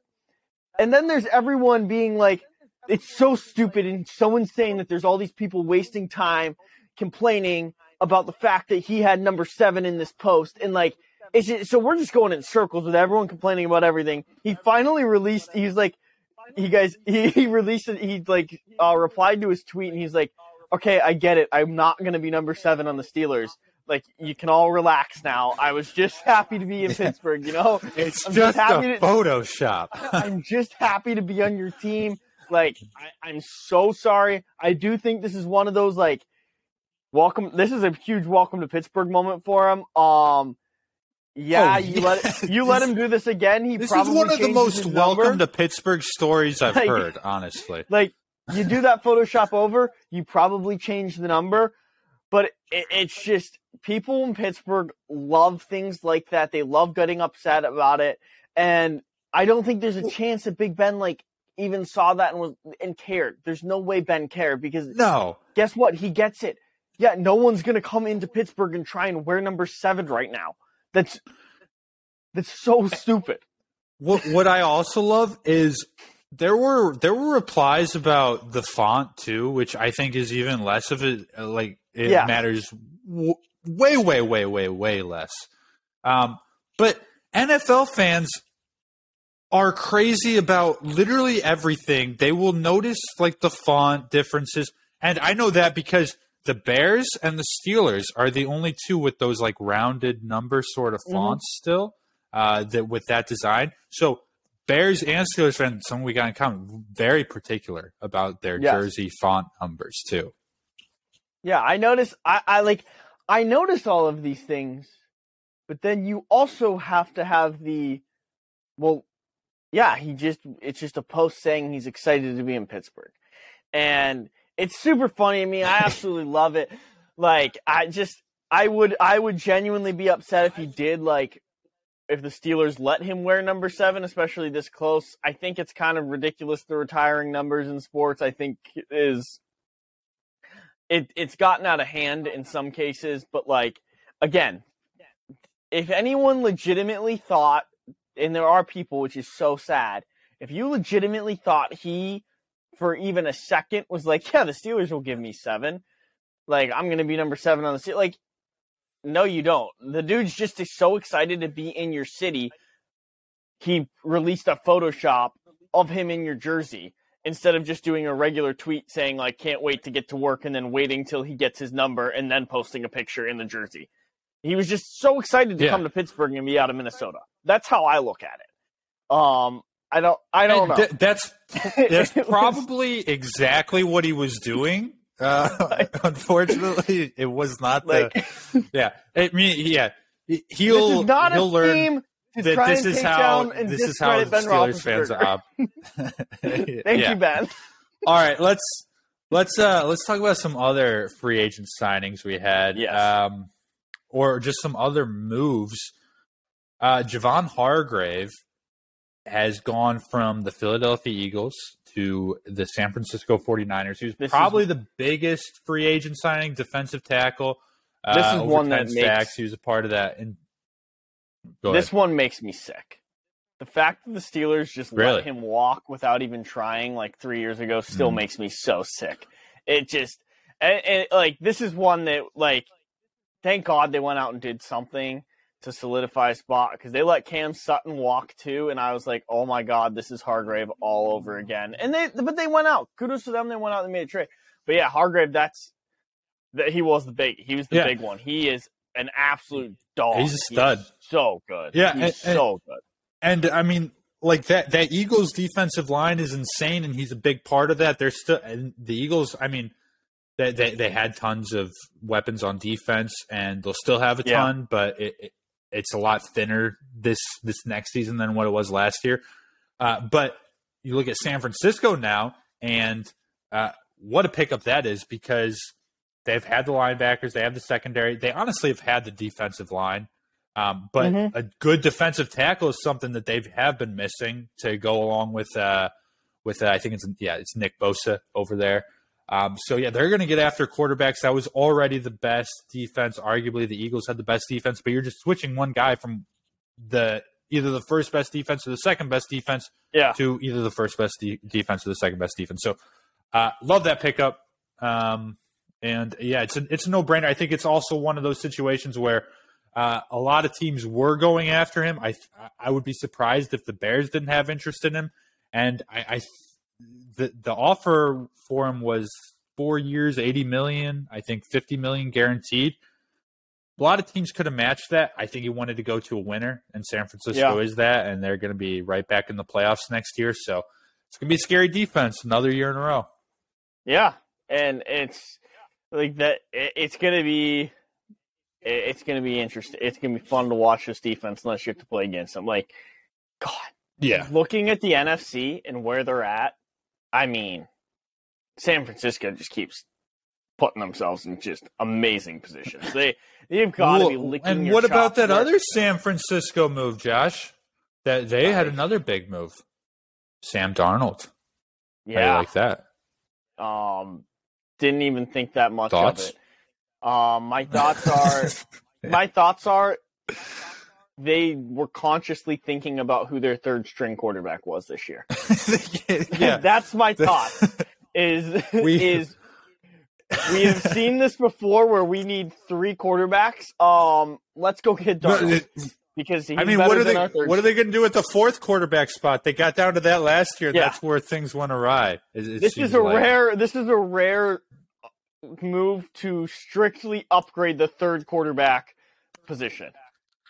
And then there's everyone being like it's so stupid and so insane that there's all these people wasting time complaining about the fact that he had number seven in this post. And like just, so we're just going in circles with everyone complaining about everything. He finally released he's like he guys he, he released it he like uh replied to his tweet and he's like okay i get it. I'm not going to be number seven on the steelers like you can all relax now i was just happy to be in pittsburgh you know it's I'm just, just happy a to- Photoshop. I'm just happy to be on your team. Like, I, I'm so sorry. I do think this is one of those like welcome. This is a huge welcome to Pittsburgh moment for him. Um, yeah, Oh, you yeah. let you let him do this again. He This is one of the most welcome number. to Pittsburgh stories I've Like- heard, honestly. like you do that Photoshop over, you probably change the number, but it, it's just people in Pittsburgh love things like that. They love getting upset about it, and I don't think there's a chance that Big Ben like even saw that and was and cared. There's no way Ben cared because No. guess what? He gets it. Yeah, no one's gonna come into Pittsburgh and try and wear number seven right now. That's that's so eh, stupid. What what I also love is there were there were replies about the font too, which I think is even less of a Like it Yeah. matters w- way, way, way, way, way less. Um, but NFL fans are crazy about literally everything. They will notice like the font differences, and I know that because the Bears and the Steelers are the only two with those like rounded number sort of Mhm. fonts still. Uh, that with that design, so Bears and Steelers fans, something we got in common, very particular about their Yes. jersey font numbers too. Yeah, I notice. I, I like. I notice all of these things, but then you also have to have the. Well, yeah, he just. It's just a post saying he's excited to be in Pittsburgh, and it's super funny to me. I absolutely love it. Like, I just. I would. I would genuinely be upset if he did like. If the Steelers let him wear number seven, especially this close, I think it's kind of ridiculous. The retiring numbers in sports, I think, is it it's gotten out of hand in some cases, but like again, if anyone legitimately thought, and there are people, which is so sad, if you legitimately thought he, for even a second, was like, yeah, the Steelers will give me seven, like I'm gonna be number seven on the seat, like, no, you don't. The dude's just so excited to be in your city. He released a Photoshop of him in your jersey instead of just doing a regular tweet saying like can't wait to get to work and then waiting till he gets his number and then posting a picture in the jersey. He was just so excited to Yeah. come to Pittsburgh and be out of Minnesota. That's how I look at it. Um, I don't, I don't know. th- that's that's was- probably exactly what he was doing. Uh, unfortunately, it was not the. Like, Yeah, I mean, yeah, he'll is not he'll a learn team that this is how this is how Ben Steelers fans are. Thank yeah. you, Ben. All right, let's let's uh let's talk about some other free agent signings we had. Yes. Um or just some other moves. Uh Javon Hargrave has gone from the Philadelphia Eagles to the San Francisco 49ers. He was This is- probably the biggest free agent signing, defensive tackle. Uh, This is one that makes- sacks. He was a part of that. And go This ahead. one makes me sick. The fact that the Steelers just Really? let him walk without even trying like three years ago still Mhm. makes me so sick. It just, and, and, like, this is one that, like, thank God they went out and did something to solidify a spot because they let Cam Sutton walk too, and I was like, oh my God, this is Hargrave all over again. And they, but they went out. Kudos to them. They went out and made a trade. But yeah, Hargrave, that's that he was the big, he was the Yeah. big one. He is an absolute dog. He's a stud. so good. Yeah, he's and- and- so good. And I mean, like that that Eagles defensive line is insane, and he's a big part of that. They're still and the Eagles. I mean, they they, they had tons of weapons on defense, and they'll still have a Yeah. ton, but it, it, it's a lot thinner this this next season than what it was last year. Uh, but you look at San Francisco now, and uh, what a pickup that is because they've had the linebackers, they have the secondary, they honestly have had the defensive line. Um, but Mhm. a good defensive tackle is something that they have been missing to go along with uh, with uh, I think it's yeah it's Nick Bosa over there. Um, so yeah, they're going to get after quarterbacks. That was already the best defense. Arguably, the Eagles had the best defense, but you're just switching one guy from the either the first best defense or the second best defense Yeah. to either the first best de- defense or the second best defense. So, uh, love that pickup. Um, and yeah, it's a, it's a no brainer. I think it's also one of those situations where uh, a lot of teams were going after him. I I would be surprised if the Bears didn't have interest in him. And I, I the the offer for him was four years, eighty million. I think fifty million guaranteed. A lot of teams could have matched that. I think he wanted to go to a winner, and San Francisco Yeah. is that, and they're going to be right back in the playoffs next year. So it's going to be a scary defense another year in a row. Yeah, and it's like that. it- It's gonna be, it- it's gonna be interesting. It's gonna be fun to watch this defense unless you have to play against them. Like, God, Yeah, looking at the NFC and where they're at, I mean, San Francisco just keeps putting themselves in just amazing positions. They they've got to be licking. and what about that other San Francisco move, Josh? That they had another big move. Sam Darnold. How do you Yeah, like that? um, didn't even think that much Thoughts? of it. Um, my thoughts are my thoughts are they were consciously thinking about who their third string quarterback was this year. yeah. That's my thought. Is We- is we have seen this before where we need three quarterbacks. Um, let's go get No, Darnold it- because I mean, what are they? What are they going to do with the fourth quarterback spot? They got down to that last year. Yeah. That's where things went awry. It- it this is a like. rare this is a rare move to strictly upgrade the third quarterback position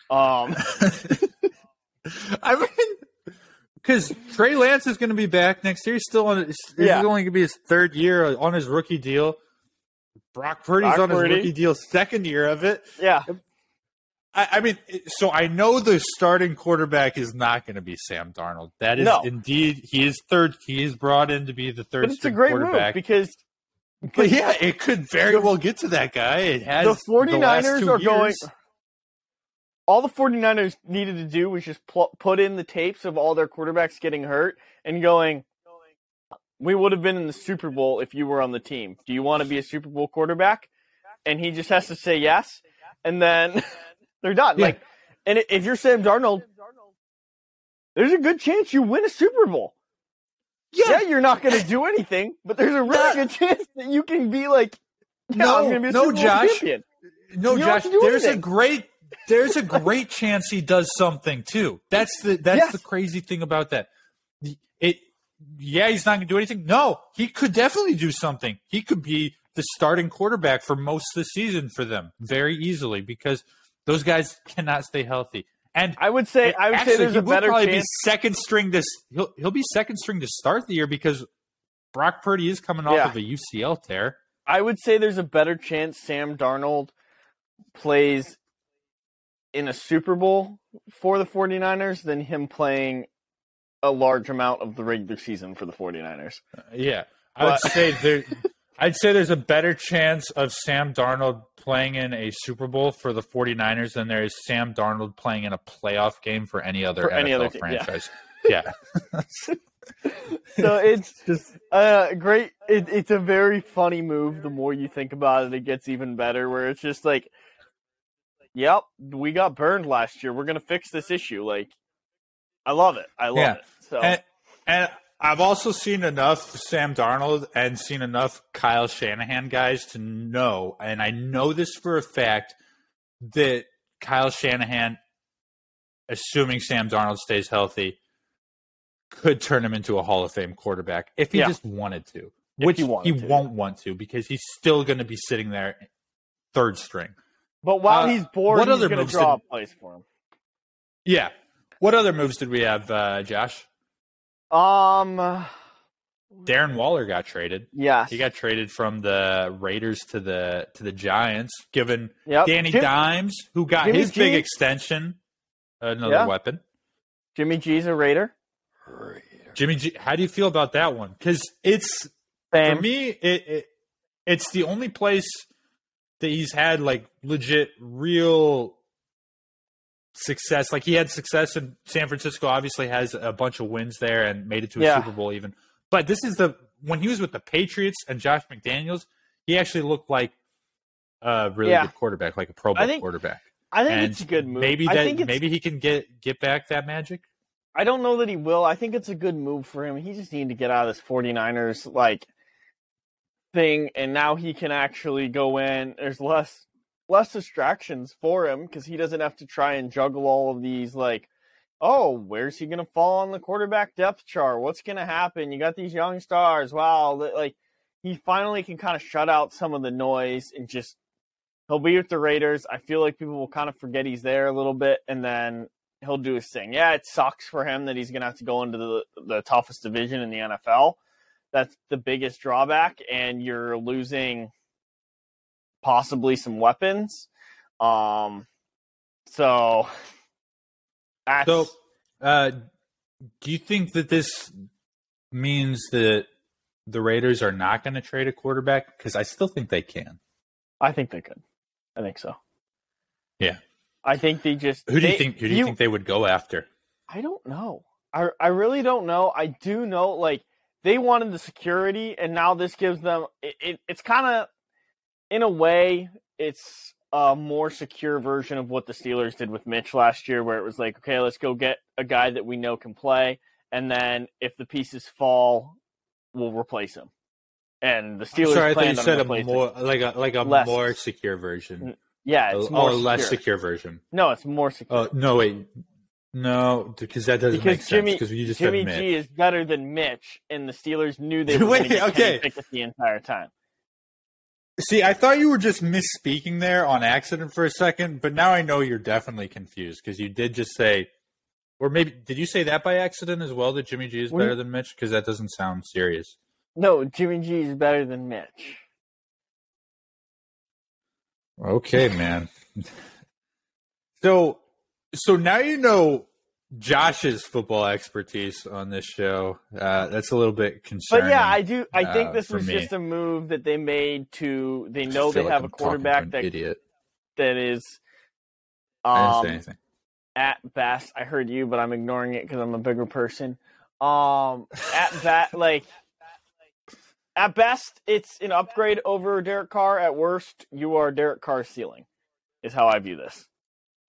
um I mean, because Trey Lance is going to be back next year. He's still on. This Yeah. is only going to be his third year on his rookie deal. Brock Purdy's Brock on his rookie deal, second year of it. yeah I, I mean, so I know the starting quarterback is not going to be Sam Darnold. That is No. indeed he is third. He is brought in to be the third but it's a great move because but yeah, it could very well get to that guy. It has the 49ers last two are going all the 49ers needed to do was just pl- put in the tapes of all their quarterbacks getting hurt and going we would have been in the Super Bowl if you were on the team. Do you want to be a Super Bowl quarterback? And he just has to say yes, and then they're done. Yeah. Like, and if you're Sam Darnold, there's a good chance you win a Super Bowl. Yeah, you're not going to do anything, but there's a really good chance that you can be like, yeah, No, I'm going to be a no, Super Josh. champion. No, You Josh. There's a great there's a great chance he does something too. That's the that's Yes. the crazy thing about that. It yeah, he's not going to do anything. No, he could definitely do something. He could be the starting quarterback for most of the season for them very easily because those guys cannot stay healthy. And I would say, I would actually, say there's he a better probably chance. be second string this he'll he'll be second string to start the year because Brock Purdy is coming off Yeah. of a UCL tear. I would say there's a better chance Sam Darnold plays in a Super Bowl for the 49ers than him playing a large amount of the regular season for the 49ers. Uh, yeah. I would say there I'd say there's a better chance of Sam Darnold playing in a Super Bowl for the 49ers than there is Sam Darnold playing in a playoff game for any other For NFL any other team, yeah. franchise. Yeah. So it's just uh, great. It, it's a very funny move. The more you think about it, it gets even better. Where it's just like, "Yep, we got burned last year. We're gonna fix this issue." Like, I love it. I love Yeah. it. So And, and I've also seen enough Sam Darnold and seen enough Kyle Shanahan guys to know, and I know this for a fact, that Kyle Shanahan, assuming Sam Darnold stays healthy, could turn him into a Hall of Fame quarterback if he Yeah. just wanted to, If which he he, to, won't want to because he's still going to be sitting there third string. But while Uh, he's bored, what he's other going to moves draw did- a place for him. Yeah. What other moves did we have, uh, Josh? Um, Darren Waller got traded. Yeah, He got traded from the Raiders to the to the Giants, given yep. Danny Jim- Dimes, who got Jimmy his big extension, another Yeah. weapon. Jimmy G's a Raider. Jimmy G, how do you feel about that one? Because it's Same. for me, it, it it's the only place that he's had like legit, real success. Like he had success in San Francisco. Obviously, has a bunch of wins there and made it to a Yeah. Super Bowl even. But this is the when he was with the Patriots and Josh McDaniels, he actually looked like a really Yeah. good quarterback, like a Pro Bowl quarterback. I think and it's a good move. Maybe I that think maybe he can get get back that magic. I don't know that he will. I think it's a good move for him. He just needed to get out of this 49ers like thing and now he can actually go in. There's less less distractions for him cuz he doesn't have to try and juggle all of these like oh, where's he to fall on the quarterback depth chart? What's to happen? You got these young stars. Wow, like he finally can kind of shut out some of the noise and just he'll be with the Raiders. I feel like people will kind of forget he's there a little bit and then he'll do his thing. Yeah, it sucks for him that he's to have to go into the the toughest division in the NFL. That's the biggest drawback, and you're losing possibly some weapons. Um, so that's, So, uh, do you think that this means that the Raiders are not going to trade a quarterback? Because I still think they can. I think they could. I think so. Yeah. I think they just. Who do you think? Who do you, think they would go after? I don't know. I I really don't know. I do know like they wanted the security, and now this gives them. It, it it's kind of, in a way, it's a more secure version of what the Steelers did with Mitch last year, where it was like, okay, let's go get a guy that we know can play, and then if the pieces fall, we'll replace him. And the Steelers Sorry, I thought you said a more like a like a Less. more secure version, yeah, a, it's more or less secure. secure version. No, it's more secure. Oh no, wait, no, because that doesn't make Jimmy sense. Because you just Jimmy. G is better than Mitch, and the Steelers knew they were going to get okay. Kenny Pickett the entire time. See, I thought you were just misspeaking there on accident for a second, but now I know you're definitely confused because you did just say, or maybe did you say that by accident as well that Jimmy G is better than Mitch? Because that doesn't sound serious. No, Jimmy G is better than Mitch. Okay, man. so, so now you know Josh's football expertise on this show. Uh, that's a little bit concerning. But yeah, I do. I think uh, this was me. just a move that they made to. They know they like have I'm a quarterback that idiot. that is I didn't say um, at best. I heard you, but I'm ignoring it because I'm a bigger person. Um, at that, like at best, it's an upgrade over Derek Carr. At worst, you are Derek Carr's ceiling. Is how I view this.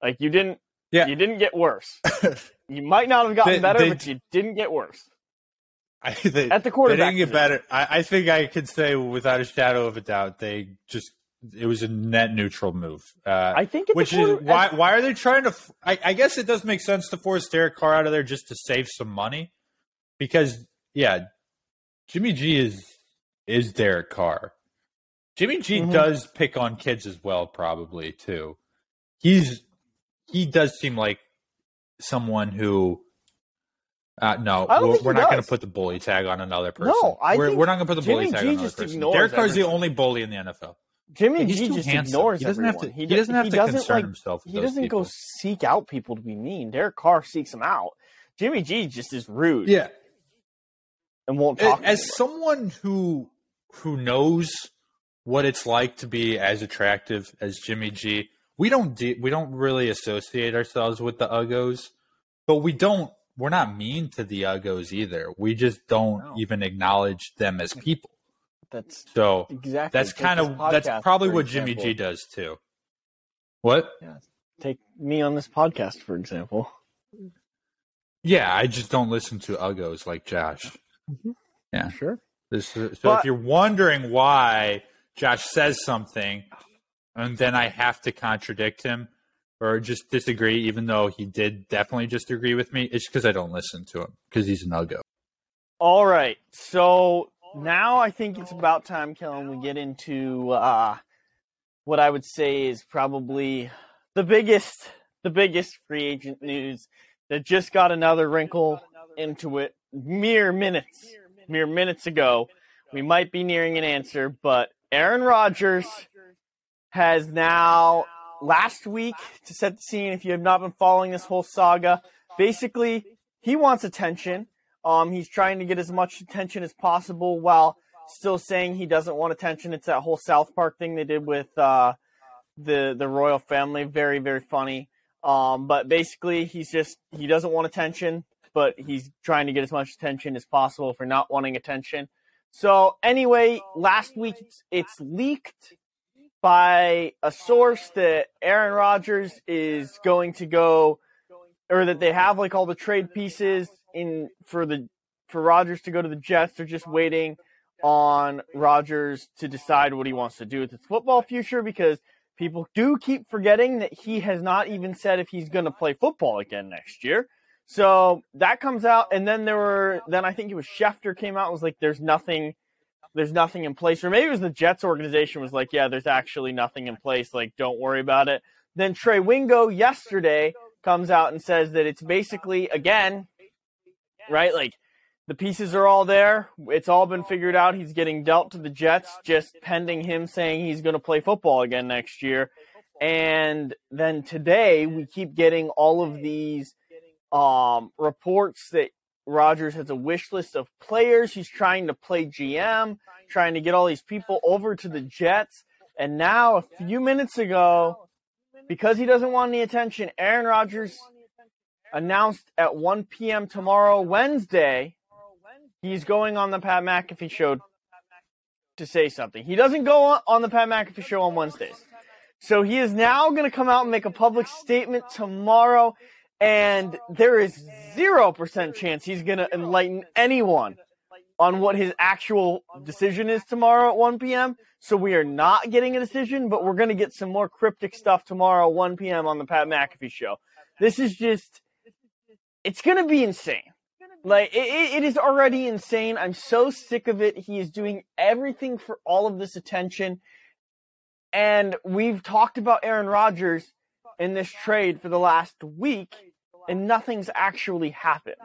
Like you didn't. Yeah. You didn't get worse. You might not have gotten They- better, they- but you didn't get worse I, they, at the quarterback, they didn't get better. I, I think I could say without a shadow of a doubt, they just it was a net neutral move. Uh, I think it's which is why why are they trying to? I guess it does make sense to force Derek Carr out of there just to save some money, because yeah, Jimmy G is is Derek Carr. Jimmy G Mhm. does pick on kids as well, probably too. He's he does seem like someone who Uh, no, we're, we're not going to put the bully tag on another person. No, I we're, we're not going to put the bully tag G on another just person. ignores Derek Carr's the only bully in the NFL. Jimmy He's G just handsome. ignores He doesn't have to- he doesn't have to concern like, himself with He doesn't go seek out people to be mean. Derek Carr seeks them out. Jimmy G just is rude Yeah, and won't talk. to as someone who who knows what it's like to be as attractive as Jimmy G, we don't de- we don't really associate ourselves with the Uggos, but we don't we're not mean to the Uggos either. We just don't No. even acknowledge them as people. that's So exactly that's kind of that's probably what Jimmy. G does too. What? Take me on this podcast, for example. Yeah, I just don't listen to Uggos like Josh. Mm-hmm. Yeah. Sure. This, so But- if you're wondering why Josh says something oh. And then I have to contradict him or just disagree, even though he did definitely just agree with me, it's because I don't listen to him because he's an Uggo. All right. So now I think it's about time, Kellen, we get into uh, what I would say is probably the biggest, the biggest free agent news that just got another wrinkle into it mere minutes, mere minutes ago. We might be nearing an answer, but Aaron Rodgers has now last week to set the scene. If you have not been following this whole saga, basically he wants attention. Um, he's trying to get as much attention as possible while still saying he doesn't want attention. It's that whole South Park thing they did with uh, the the royal family. Very very funny. Um, but basically, he's just he doesn't want attention, but he's trying to get as much attention as possible for not wanting attention. So anyway, last week it's, leaked by a source that Aaron Rodgers is going to go or that they have like all the trade pieces in for the for Rodgers to go to the Jets. They're just waiting on Rodgers to decide what he wants to do with his football future because people do keep forgetting that he has not even said if he's going to play football again next year. So that comes out, and then there were then I think it was Schefter came out was like, "There's nothing, there's nothing in place," or maybe it was the Jets organization was like, "Yeah, there's actually nothing in place. Like, don't worry about it." Then Trey Wingo yesterday comes out and says that it's basically again, right? Like the pieces are all there. It's all been figured out. He's getting dealt to the Jets, just pending him saying he's going to play football again next year. And then today we keep getting all of these um, reports that Rodgers has a wish list of players. He's trying to play GM, trying to get all these people over to the Jets. And now, a few minutes ago, because he doesn't want any attention, Aaron Rodgers announced at 1 p.m. tomorrow, Wednesday, he's going on the Pat McAfee show to say something. He doesn't go on- on the Pat McAfee show on Wednesdays. So he is now going to come out and make a public statement tomorrow, and there is 0% chance he's going to enlighten anyone on what his actual decision is tomorrow at 1 p.m. So we are not getting a decision, but we're going to get some more cryptic stuff tomorrow, 1 p.m. on the Pat McAfee show. This is just, it's going to be insane. Like, it, it it is already insane. I'm so sick of it. He is doing everything for all of this attention. And we've talked about Aaron Rodgers in this trade for the last week, and nothing's actually happened.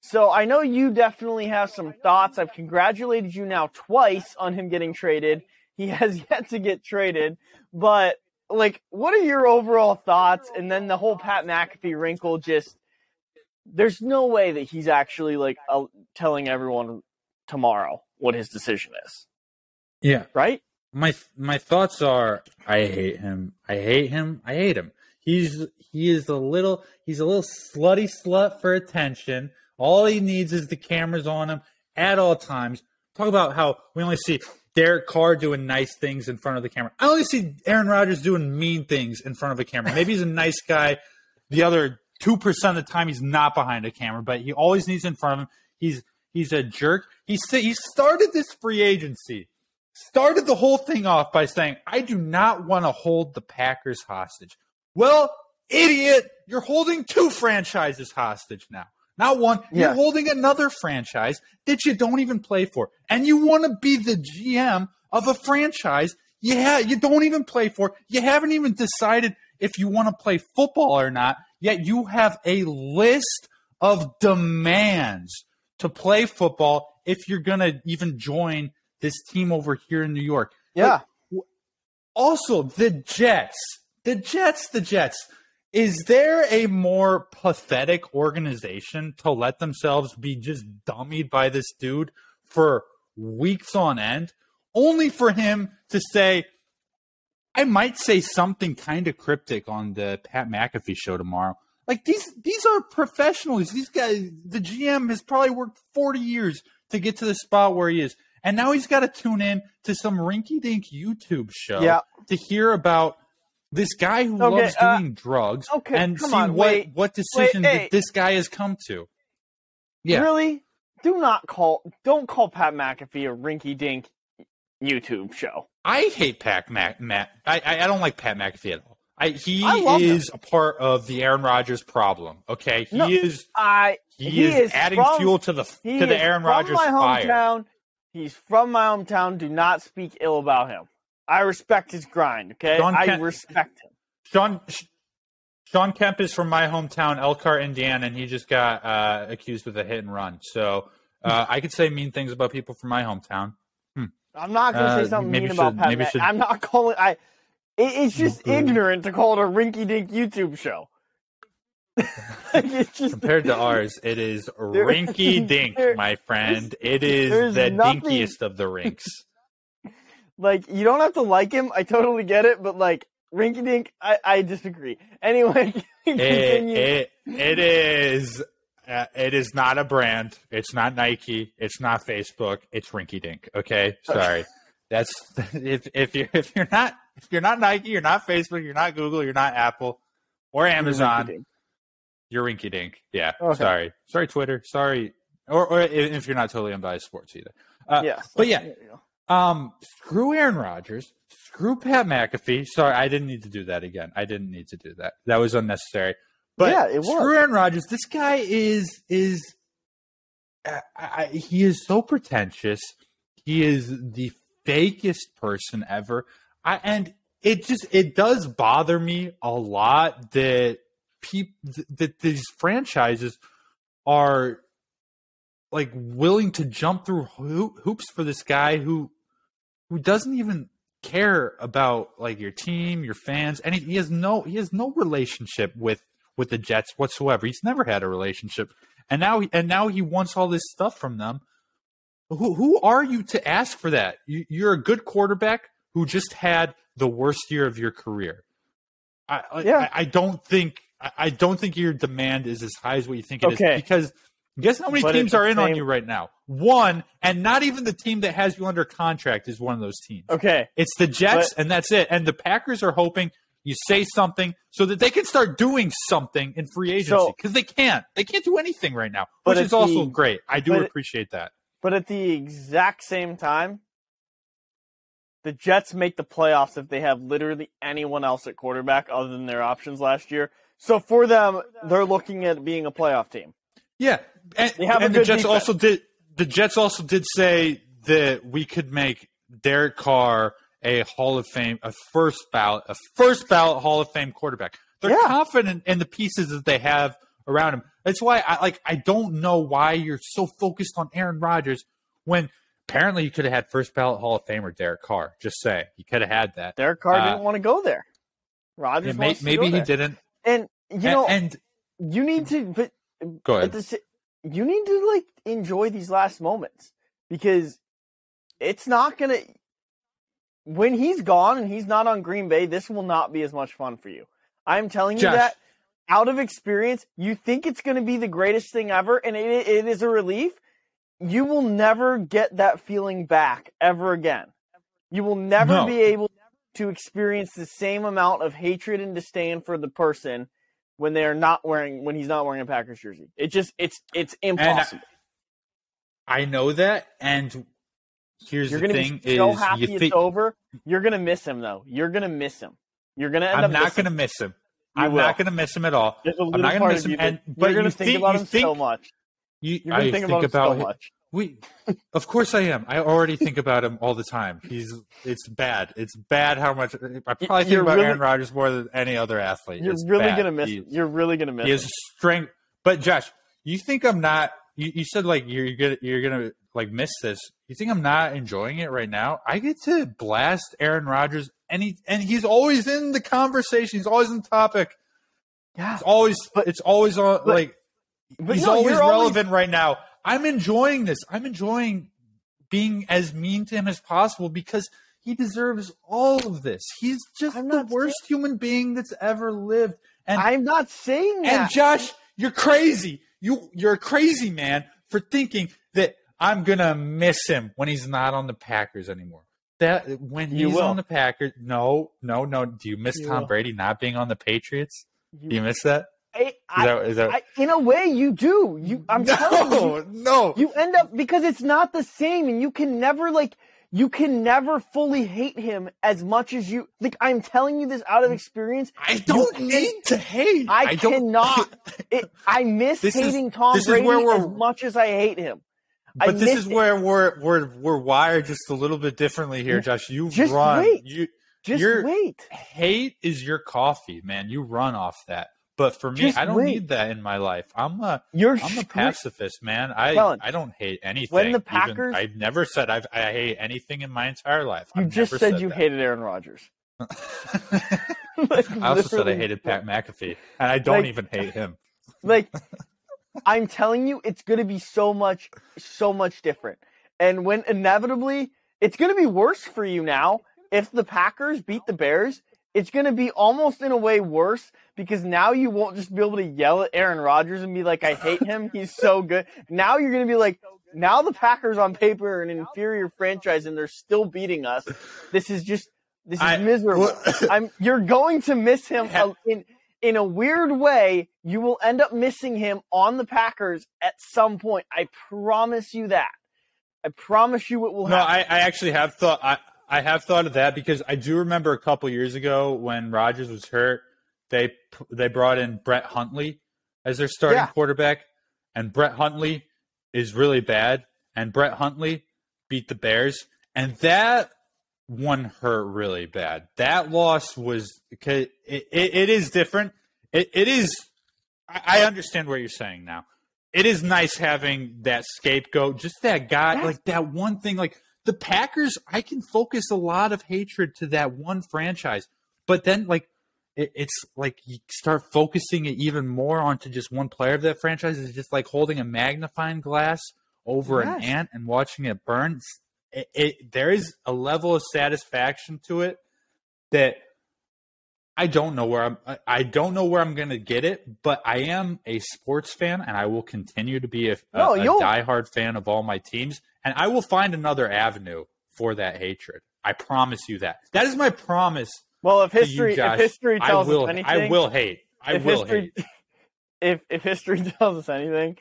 So I know you definitely have some thoughts. I've congratulated you now twice on him getting traded. He has yet to get traded, but like, what are your overall thoughts? And then the whole Pat McAfee wrinkle just, there's no way that he's actually like uh, telling everyone tomorrow what his decision is, Yeah. right? my my thoughts are I hate him. I hate him. I hate him. He's he is a little he's a little slutty slut for attention. All he needs is the cameras on him at all times. Talk about how we only see Derek Carr doing nice things in front of the camera. I only see Aaron Rodgers doing mean things in front of a camera. Maybe he's a nice guy. The other two percent of the time he's not behind a camera, but he always needs in front of him. He's he's a jerk. He he started this free agency started the whole thing off by saying, I do not want to hold the Packers hostage. Well, idiot, you're holding two franchises hostage now. Not one, Yeah. you're holding another franchise that you don't even play for. And you want to be the GM of a franchise you, ha- you don't even play for. You haven't even decided if you want to play football or not, yet you have a list of demands to play football if you're going to even join this team over here in New York. Yeah. Like, also, the Jets, the Jets, the Jets. Is there a more pathetic organization to let themselves be just dummied by this dude for weeks on end, only for him to say, I might say something kind of cryptic on the Pat McAfee show tomorrow. Like these, these are professionals. These guys, the GM has probably worked forty years to get to the spot where he is, and now he's got to tune in to some rinky-dink YouTube show Yeah. to hear about this guy who Okay, loves uh, doing drugs okay, and see on, what wait, what decision hey. that this guy has come to. Yeah, Really? Do not call don't call Pat McAfee a rinky dink YouTube show. I hate Pat Mac. Matt. I, I I don't like Pat McAfee at all. I, he I is a part of the Aaron Rodgers problem. Okay, he No, is I he, he is, is adding from- fuel to the to the Aaron from Rodgers my fire. hometown. He's from my hometown. Do not speak ill about him. I respect his grind, okay? Shawn I Kemp- respect him. Shawn Shawn Kemp is from my hometown, Elkhart, Indiana, and he just got uh, accused with a hit and run. So uh, I could say mean things about people from my hometown. I'm not going to Uh, say something maybe mean about should- Pat. maybe should- I'm not calling. I. It, it's just ignorant to call it a rinky-dink YouTube show. it's just Compared to ours, it is rinky dink, my friend. It is the dinkiest of the rinks. Like you don't have to like him. I totally get it, but like rinky-dink, I, I disagree. Anyway, continue. it, it is uh, it is not a brand. It's not Nike. It's not Facebook. It's Rinky Dink. Okay, sorry. That's if if you if you're not if you're not Nike, you're not Facebook, you're not Google, you're not Apple or Amazon. You're Rinky Dink. Yeah. Okay. Sorry. Sorry, Twitter. Sorry. Or, or if you're not totally unbiased sports either. Uh, Yes. but yeah. There you go. Um, screw Aaron Rodgers. Screw Pat McAfee. Sorry, I didn't need to do that again. I didn't need to do that. That was unnecessary. But Yeah, it was. screw Aaron Rodgers. This guy is is I, I, he is so pretentious. He is the fakest person ever. I and it just it does bother me a lot that people that these franchises are like willing to jump through ho- hoops for this guy who who doesn't even care about like your team, your fans, and he, has no he has no relationship with with the Jets whatsoever. He's never had a relationship, and now he, and now he wants all this stuff from them. Who who are you to ask for that? You, you're a good quarterback who just had the worst year of your career. I I- Yeah. I, I don't think I, don't think your demand is as high as what you think it is Okay. because guess how many But teams are in on you right now? One, and not even the team that has you under contract is one of those teams. Okay. It's the Jets, and that's it. And the Packers are hoping you say something so that they can start doing something in free agency So- because they can't. They can't do anything right now, But which is also the- great. I do but- appreciate that. But at the exact same time, the Jets make the playoffs if they have literally anyone else at quarterback other than their options last year. So for them, they're looking at being a playoff team. Yeah, and, and the Jets defense. also did. The Jets also did say that we could make Derek Carr a Hall of Fame, a first ballot, a first ballot Hall of Fame quarterback. They're Yeah. confident in the pieces that they have around him. That's why I like. I don't know why you're so focused on Aaron Rodgers when apparently you could have had first ballot Hall of Famer Derek Carr. Just say you could have had that. Derek Carr Uh, didn't want to go there. Rodgers Yeah, may- maybe he there. didn't. And you And- know, and you need to, but Um, go ahead. the, you need to like enjoy these last moments because it's not gonna. When he's gone and he's not on Green Bay, this will not be as much fun for you. I'm telling you Josh. that out of experience, you think it's going to be the greatest thing ever, and it, it is a relief. You will never get that feeling back ever again. You will never No. be able to experience the same amount of hatred and disdain for the person when they are not wearing when he's not wearing a Packers jersey. It just it's it's impossible. I know that, and here's You're the gonna thing: be so is happy it's think over. You're gonna miss him though. You're gonna miss him. You're gonna end I'm up. not going to miss him. You I'm will. not going to miss him at all. I'm not gonna miss him, and- but you're gonna you think, think- about him think- so much. You, You're gonna I think about him about so much. We, of course, I am. I already think about him all the time. He's it's bad. It's bad how much I probably think You're about really- Aaron Rodgers more than any other athlete. You're It's really bad. gonna miss He- You're really gonna miss He has strength, but Josh, you think I'm not? You, you said like you're gonna you're gonna like miss this. You think I'm not enjoying it right now? I get to blast Aaron Rodgers, and he and he's always in the conversation. He's always in the topic. Yeah, It's always But- it's always on but- like but he's no, always relevant right now. I'm enjoying this. I'm enjoying being as mean to him as possible because he deserves all of this. He's just I'm the worst human being that's ever lived. And I'm not saying that. and Josh, you're crazy. You you're a crazy man for thinking that I'm gonna miss him when he's not on the Packers anymore. That when You he's will. on the Packers, no, no, no. Do you miss You Tom will. Brady not being on the Patriots? You- Do you miss that? I, Is that, is that I, in a way, you do. You, I'm telling you, no, no. you end up because it's not the same, and you can never like you can never fully hate him as much as you like. I'm telling you this out of experience. I don't can- need to hate. I, don't, cannot. It, I miss This is- hating Tom Brady as much as I hate him. I But this miss is it. where we're we're we're wired just a little bit differently here, Josh. You Just run. wait. You Just you're- wait. hate is your coffee, man. You run off that. But for me, Just I don't wait. need that in my life. I'm a You're I'm a pacifist, man. I I don't hate anything. when the Even- Packers- I've never said I've, I hate anything in my entire life. You I've just never said, you that. hated Aaron Rodgers. I also said I hated Pat McAfee, and I don't Like- even hate him. like I'm telling you, it's gonna be so much, so much different. And when inevitably, it's gonna be worse for you now. If the Packers beat the Bears, it's gonna be almost in a way worse because now you won't just be able to yell at Aaron Rodgers and be like, "I hate him. He's so good." Now you're gonna be like, "Now the Packers on paper are an inferior franchise and they're still beating us. This is just, this is I- miserable." well- I'm you're going to miss him Ha- in in a weird way. You will end up missing him on the Packers at some point. I promise you that. I promise you it will No, happen. I, I actually have thought I, I have thought of that because I do remember a couple years ago when Rodgers was hurt, they they brought in Brett Hundley as their starting Yeah. quarterback, and Brett Hundley is really bad, and Brett Hundley beat the Bears, and that one hurt really bad. That loss was it, it, it is different. It, it is. I, I understand what you're saying now. It is nice having that scapegoat, just that guy, Yes. like that one thing. Like the Packers, I can focus a lot of hatred to that one franchise, but then like it, it's like you start focusing it even more onto just one player of that franchise. It's just like holding a magnifying glass over an ant and watching it burn. It, it, there is a level of satisfaction to it that I don't know where I'm. I- don't know where I'm going to get it, but I am a sports fan, and I will continue to be a, No, a diehard fan of all my teams, and I will find another avenue for that hatred. I promise you that. That is my promise well, if to you, history Josh. if history tells will. us anything, I will hate. I if will history, hate. If if history tells us anything,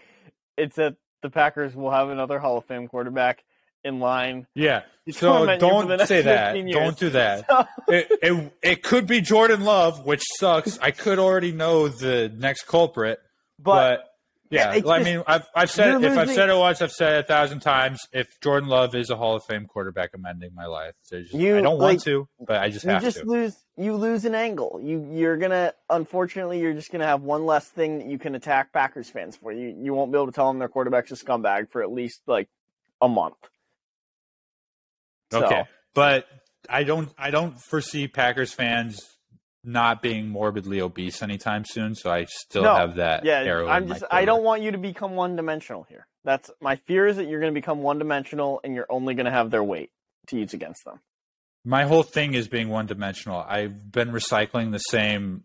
it's that the Packers will have another Hall of Fame quarterback in line. Yeah. So torment you for the don't say that. years. Don't do that. So- it, it it could be Jordan Love, which sucks. I could already know the next culprit, but but, yeah, Yeah, I mean, I've I've said if I've said it once, I've said it a thousand times. If Jordan Love is a Hall of Fame quarterback, I'm ending my life. There's just- You, I don't like, want to, but I just you have just to. lose you lose an angle. You you're gonna unfortunately you're just gonna have one less thing that you can attack Packers fans for. You you won't be able to tell them their quarterback's a scumbag for at least like a month. So, Okay, but I don't I don't foresee Packers fans not being morbidly obese anytime soon. So I still No, have that Yeah, arrow. I'm just I don't want you to become one dimensional here. That's my fear is that you're gonna become one dimensional and you're only gonna have their weight to use against them. My whole thing is being one dimensional. I've been recycling the same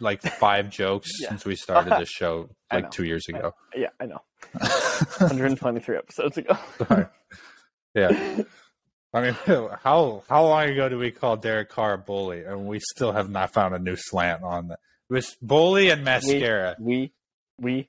like five jokes Yeah. since we started this show like two years ago. Yeah, I know. 123 episodes ago. Sorry. Yeah. I mean, how how long ago did we call Derek Carr a bully, and we still have not found a new slant on that? It was bully and mascara. We we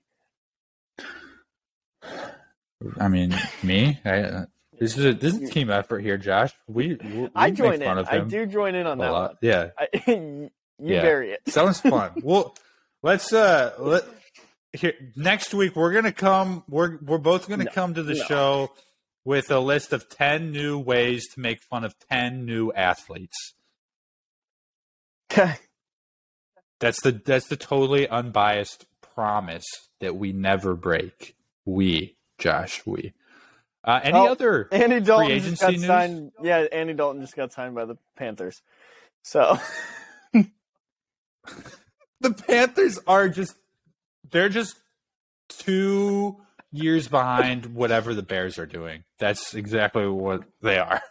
I mean, me. I, uh, this is a this is a team effort here, Josh. We, we, we I join in. I do join in on that lot. one. Yeah, I, you Yeah. bury it. sounds fun. well, let's uh let here next week we're gonna come. We're we're both gonna No, come to the no. show with a list of ten new ways to make fun of ten new athletes. Okay. That's the that's the totally unbiased promise that we never break. We, Josh, we. Uh, any Oh, other Andy Dalton free agency news? signed. Yeah, Andy Dalton just got signed by the Panthers. So the Panthers are just they're just two years behind whatever the Bears are doing. That's exactly what they are.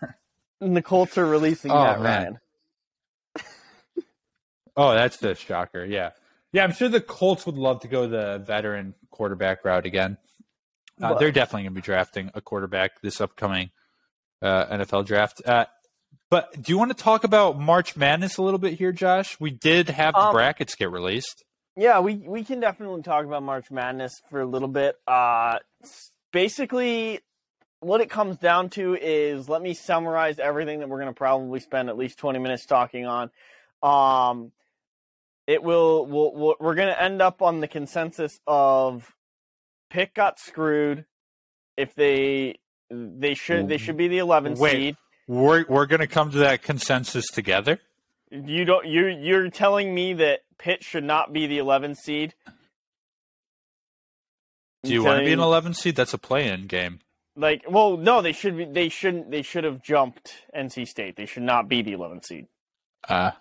and the Colts are releasing Oh, Matt man. Ryan. Oh, that's the shocker. Yeah. Yeah, I'm sure the Colts would love to go the veteran quarterback route again. Uh, they're definitely going to be drafting a quarterback this upcoming uh, NFL draft. Uh, but do you want to talk about March Madness a little bit here, Josh? We did have the Um, brackets get released. Yeah, we we can definitely talk about March Madness for a little bit. Uh, basically, what it comes down to is let me summarize everything that we're going to probably spend at least twenty minutes talking on. Um, it will we'll, we'll, we're going to end up on the consensus of Pitt got screwed if they they should they should be the 11 Wait. seed. We're we're going to come to that consensus together. You don't you you're telling me that Pitt should not be the 11 seed? Do you want to be an 11 seed? That's a play-in game. Like, well, no, they should be. They shouldn't. They should have jumped NC State. They should not be the 11 seed. Uh,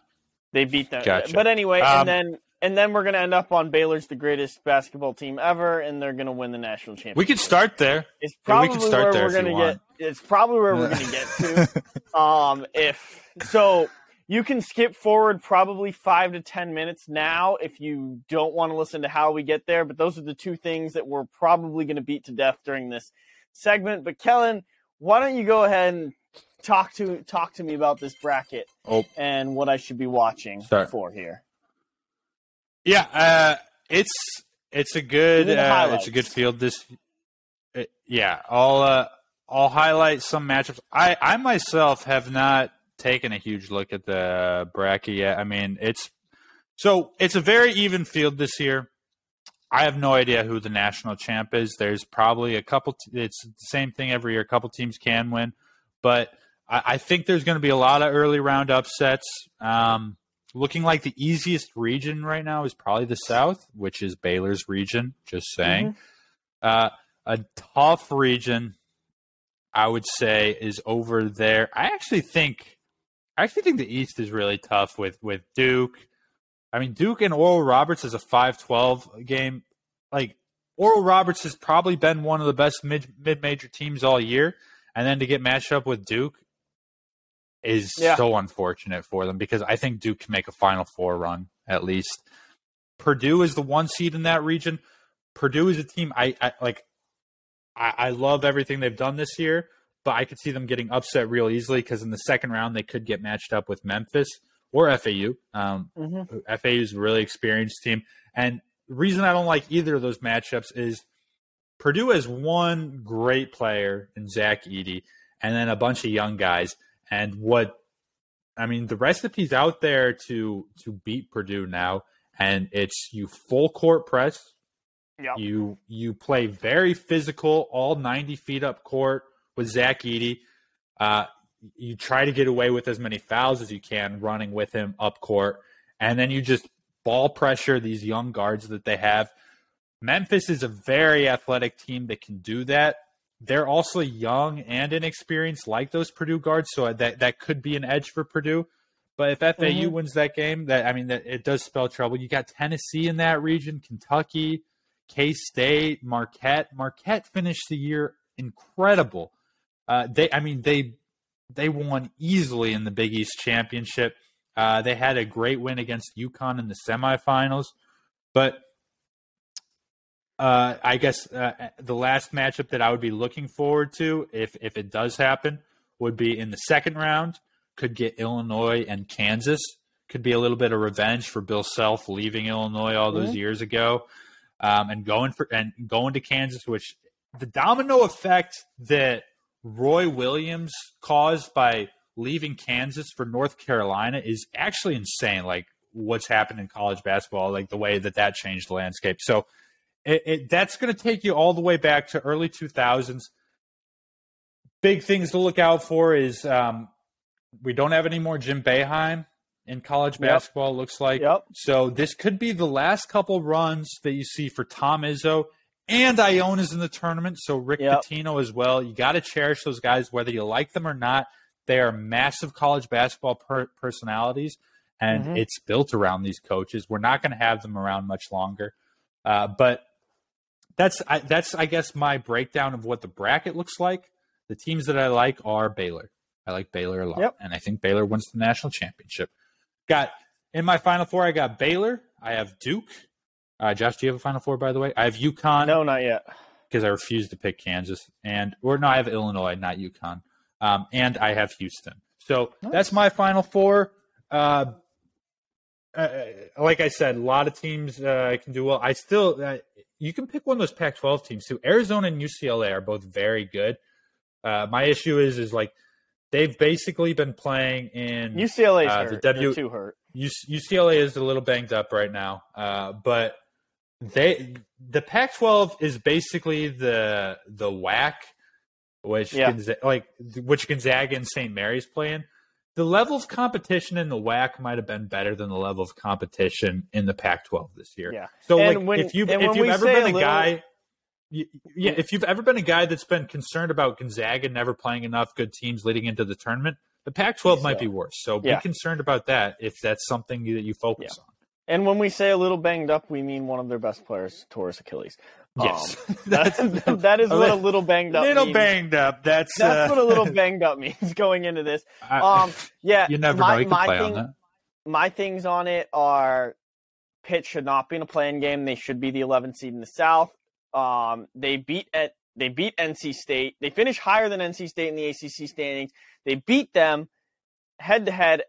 They beat them. Gotcha. But anyway, Um, and then and then we're gonna end up on Baylor's the greatest basketball team ever, and they're gonna win the national championship. we could start there. It's yeah, probably we can start where there we're gonna get. It's probably where we're gonna get to. um, if so, you can skip forward probably five to ten minutes now if you don't want to listen to how we get there. But those are the two things that we're probably gonna beat to death during this segment. But Kellen, why don't you go ahead and talk to talk to me about this bracket Oh, and what I should be watching Start. for here? yeah. Uh, it's it's a good Give me the uh, it's a good field. This, uh, yeah. I'll uh, I'll highlight some matchups. I I myself have not taken a huge look at the bracket yet. I mean, it's so it's a very even field this year. I have no idea who the national champ is. There's probably a couple. T- it's the same thing every year. A couple teams can win, but I, I think there's going to be a lot of early round upsets. Um, looking like the easiest region right now is probably the South, which is Baylor's region. Just saying. Uh, a tough region, I would say, is over there. I actually think, I actually think the East is really tough with with Duke. I mean, Duke and Oral Roberts is a 5-12 game. Like Oral Roberts has probably been one of the best mid mid major teams all year, and then to get matched up with Duke is Yeah. so unfortunate for them because I think Duke can make a Final Four run at least. Purdue is the one seed in that region. Purdue is a team I, I like. I, I love everything they've done this year, but I could see them getting upset real easily because in the second round they could get matched up with Memphis or FAU. Um, Mm-hmm. FAU is a really experienced team, and the reason I don't like either of those matchups is Purdue has one great player in Zach Edey, and then a bunch of young guys. And what I mean, the recipe's out there to to beat Purdue now, and it's you full court press, Yep. you you play very physical, all ninety feet up court with Zach Edey. Uh, you try to get away with as many fouls as you can running with him up court, and then you just ball pressure these young guards that they have. Memphis is a very athletic team that can do that. They're also young and inexperienced, like those Purdue guards, so that that could be an edge for Purdue. But if FAU Mhm. wins that game, that I mean, that it does spell trouble. You got Tennessee in that region, Kentucky, K State, Marquette. Marquette finished the year incredible. Uh, they, I mean, they they won easily in the Big East championship. Uh, they had a great win against UConn in the semifinals, but uh, I guess uh, the last matchup that I would be looking forward to, if if it does happen, would be in the second round. Could get Illinois and Kansas. Could be a little bit of revenge for Bill Self leaving Illinois all those Mhm. years ago, um, and going for and going to Kansas, which the domino effect that Roy Williams caused by leaving Kansas for North Carolina is actually insane. Like what's happened in college basketball, like the way that that changed the landscape. So it, it, that's going to take you all the way back to early 2000s. Big things to look out for is um, we don't have any more Jim Boeheim. in college Yep. basketball. Looks like Yep. so. This could be the last couple runs that you see for Tom Izzo and Iona's in the tournament. So Rick Yep. Pitino as well. You got to cherish those guys, whether you like them or not. They are massive college basketball per- personalities, and Mhm. it's built around these coaches. We're not going to have them around much longer, uh, but that's I, that's I guess my breakdown of what the bracket looks like. The teams that I like are Baylor. I like Baylor a lot, Yep. and I think Baylor wins the national championship. Got in my final four. I got Baylor. I have Duke. Uh, Josh, do you have a final four? By the way, I have UConn No, not yet. because I refuse to pick Kansas, and or no, I have Illinois, not UConn, um, and I have Houston. So Nice. that's my final four. Uh, uh, like I said, a lot of teams uh, can do well. I still, uh, you can pick one of those Pac-12 teams too. Arizona and UCLA are both very good. Uh, my issue is, is like they've basically been playing in UCLA's Uh, the W- too hurt. U- UCLA is a little banged up right now, uh, but they the Pac-12 is basically the the WAC, which Yeah. Gonza- like which Gonzaga and St. Mary's playing. The level of competition in the WAC might have been better than the level of competition in the Pac-12 this year. Yeah. So And like when- if you've if you've ever been a little- guy. y- Yeah, if you've ever been a guy that's been concerned about Gonzaga never playing enough good teams leading into the tournament, the Pac-12 might So- be worse. So Yeah. be concerned about that if that's something that you focus on. And when we say a little banged up, we mean one of their best players tore his Achilles. Yes, Um, that's, that is what a little banged up little means. banged up. That's That's uh, what a little banged up means going into this. I- Um, yeah, you never my, know. You my play thing, on that. my things on it are Pitt should not be in a play-in game. They should be the 11th seed in the South. Um, they beat at they beat NC State. They finished higher than NC State in the ACC standings. They beat them head to head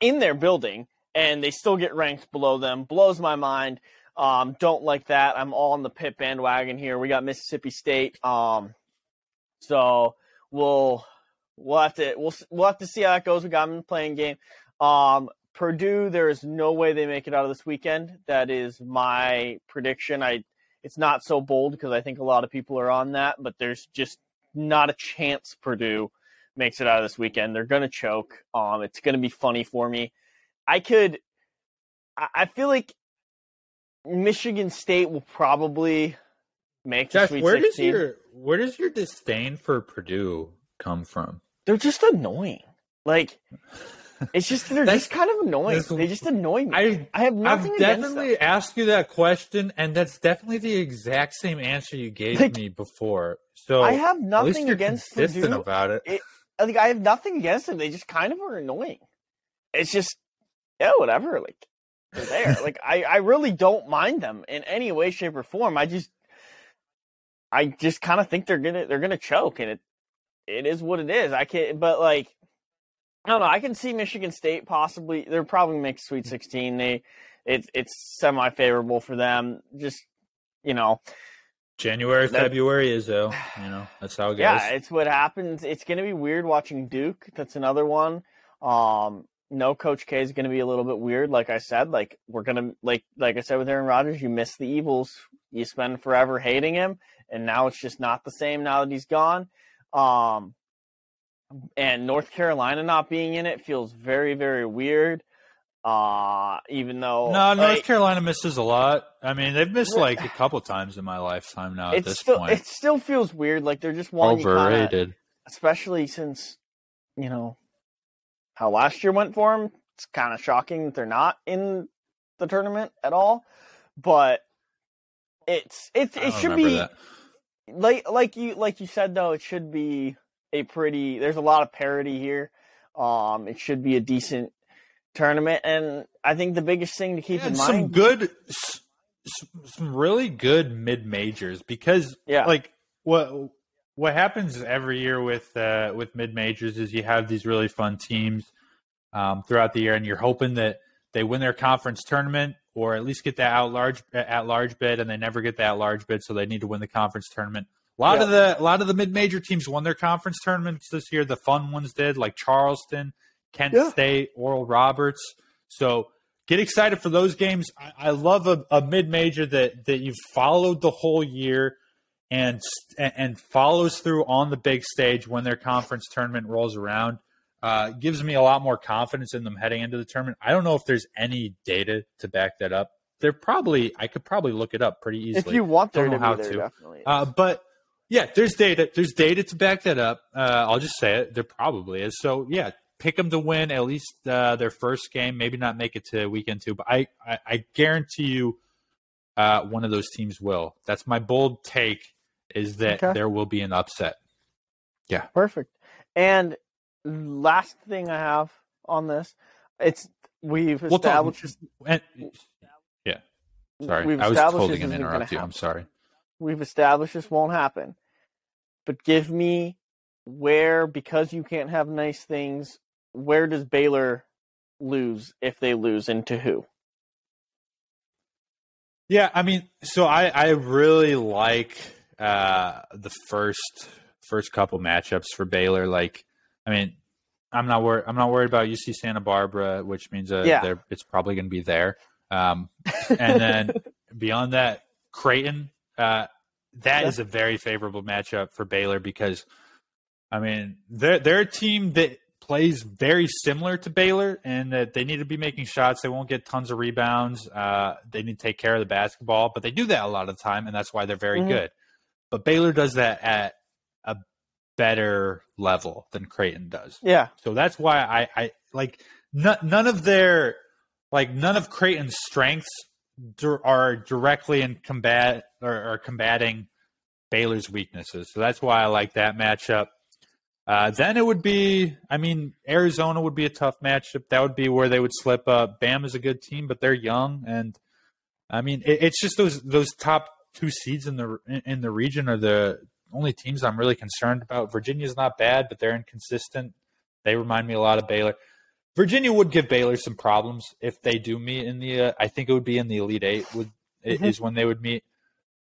in their building, and they still get ranked below them. Blows my mind. Um, don't like that. I'm all on the Pitt bandwagon here. We got Mississippi State. Um, so we'll we'll have to we'll we'll have to see how it goes. We got them in the play-in game. Um, Purdue, there is no way they make it out of this weekend. That is my prediction. I it's not so bold because I think a lot of people are on that, but there's just not a chance Purdue makes it out of this weekend. They're gonna choke. Um, it's gonna be funny for me. I could. I feel like Michigan State will probably make the Sweet where does 16. your where does your disdain for Purdue come from? they're just annoying. Like it's just they're just kind of annoying. They just annoy me. I I have nothing I've definitely asked you that question, and that's definitely the exact same answer you gave Like, me before. So I have nothing against consistent Purdue. about it. I think I have nothing against them. They just kind of are annoying. It's just yeah, whatever. Like they're there. like I, I really don't mind them in any way, shape, or form. I just I just kind of think they're gonna they're gonna choke, and it it is what it is. I can't, but like I don't know. I can see Michigan State possibly. They're probably make Sweet Sixteen. They it's it's semi favorable for them. Just you know, January, That- February is though. You know that's how it goes. Yeah, it's what happens. It's going to be weird watching Duke. That's another one. Um, no Coach K is going to be a little bit weird. Like I said, like we're gonna like like I said with Aaron Rodgers, you miss the evils. You spend forever hating him, and now it's just not the same now that he's gone. Um, and North Carolina not being in it feels very very weird. Uh, even though no, North like, Carolina misses a lot. I mean, they've missed like a couple times in my lifetime now. At this still point, it still feels weird. Like they're just one you kinda- overrated. especially since you know how last year went for them. It's kind of shocking that they're not in the tournament at all. But it's it's it should be that. like like you like you said though. It should be a pretty. There's a lot of parity here. Um, it should be a decent tournament, and I think the biggest thing to keep Yeah, in mind some good, some really good mid majors because Yeah. like what what happens every year with uh, with mid majors is you have these really fun teams um, throughout the year, and you're hoping that they win their conference tournament or at least get that out large at large bid, and they never get that large bid, so they need to win the conference tournament. A lot of the a lot of the mid major teams won their conference tournaments this year. The fun ones did, like Charleston, Kent Yeah. State, Oral Roberts. So get excited for those games. I, I love a, a mid major that that you've followed the whole year and and follows through on the big stage when their conference tournament rolls around. uh, gives me a lot more confidence in them heading into the tournament. I don't know if there's any data to back that up. There probably I could probably look it up pretty easily. If you want there Don't to know be how there, to. definitely. Uh, but yeah, there's data. There's data to back that up. Uh, I'll just say it. There probably is. So yeah, pick them to win at least uh, their first game. Maybe not make it to weekend two, but I I, I guarantee you, uh, one of those teams will. That's my bold take. Is that Okay. there will be an upset? Yeah. Perfect. And last thing I have on this, it's we've We'll established. this- And, yeah, sorry, We've I was established totally this going to interrupt you. I'm sorry. We've established this won't happen. But give me where because you can't have nice things. Where does Baylor lose if they lose, and to who? Yeah, I mean, so I I really like uh the first first couple matchups for Baylor. Like, I mean, I'm not worried. I'm not worried about UC Santa Barbara, which means uh, Yeah. it's probably going to be there. Um, and then beyond that, Creighton. Uh, that Yeah. is a very favorable matchup for Baylor because, I mean, they're they're a team that plays very similar to Baylor, and that they need to be making shots. They won't get tons of rebounds. Uh, they need to take care of the basketball, but they do that a lot of the time, and that's why they're very Mhm. good. But Baylor does that at a better level than Creighton does. Yeah, So that's why I, I like n- none of their like none of Creighton's strengths are directly in combat or, or combating Baylor's weaknesses. So that's why I like that matchup. Uh, then it would be, I mean, Arizona would be a tough matchup. That would be where they would slip up. Bam is a good team, but they're young, and I mean, it, it's just those those top two seeds in the in the region are the only teams I'm really concerned about. Virginia's not bad, but they're inconsistent. They remind me a lot of Baylor. Virginia would give Baylor some problems if they do meet in the. Uh, I think it would be in the Elite Eight. Would Mhm. is when they would meet,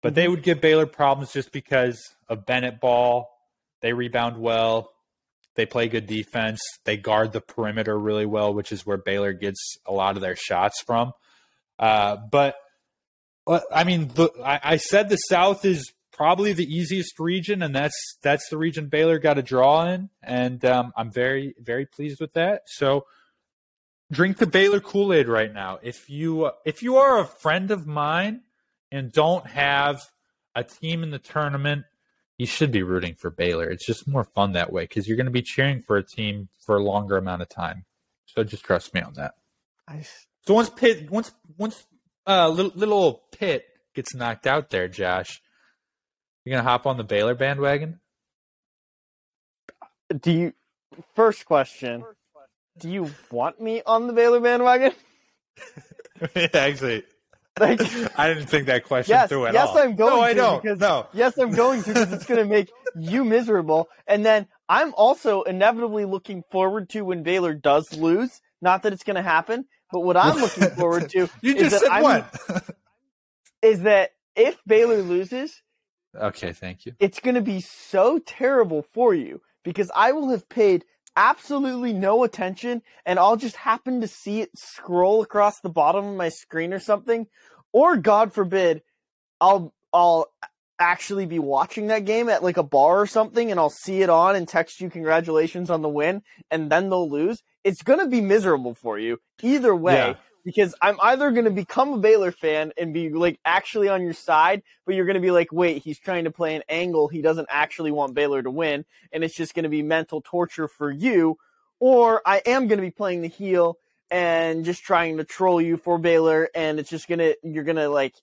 but they would give Baylor problems just because of Bennett Ball. They rebound well. They play good defense. They guard the perimeter really well, which is where Baylor gets a lot of their shots from. Uh, but I mean, the, I, I said the South is probably the easiest region, and that's that's the region Baylor got a draw in, and um, I'm very very pleased with that. So, drink the Baylor Kool Aid right now. If you if you are a friend of mine and don't have a team in the tournament, you should be rooting for Baylor. It's just more fun that way because you're going to be cheering for a team for a longer amount of time. So just trust me on that. I So once Pitt, once once uh, little little old Pitt gets knocked out there, Josh, you're gonna hop on the Baylor bandwagon. do you? First question: Do you want me on the Baylor bandwagon? Actually, Like, I didn't think that question yes, through at yes, all. I'm going no, I to don't. because no, yes, I'm going to because it's going to make you miserable. And then I'm also inevitably looking forward to when Baylor does lose. Not that it's going to happen, but what I'm looking forward to you is just that said I'm- what? is that if Baylor loses, okay, thank you. it's going to be so terrible for you because I will have paid absolutely no attention and I'll just happen to see it scroll across the bottom of my screen or something or god forbid I'll I'll actually be watching that game at like a bar or something and I'll see it on and text you congratulations on the win and then they'll lose it's going to be miserable for you either way Yeah. because I'm either going to become a Baylor fan and be like actually on your side, but you're going to be like, wait, he's trying to play an angle. He doesn't actually want Baylor to win. And it's just going to be mental torture for you. Or I am going to be playing the heel and just trying to troll you for Baylor. And it's just going to, you're going to like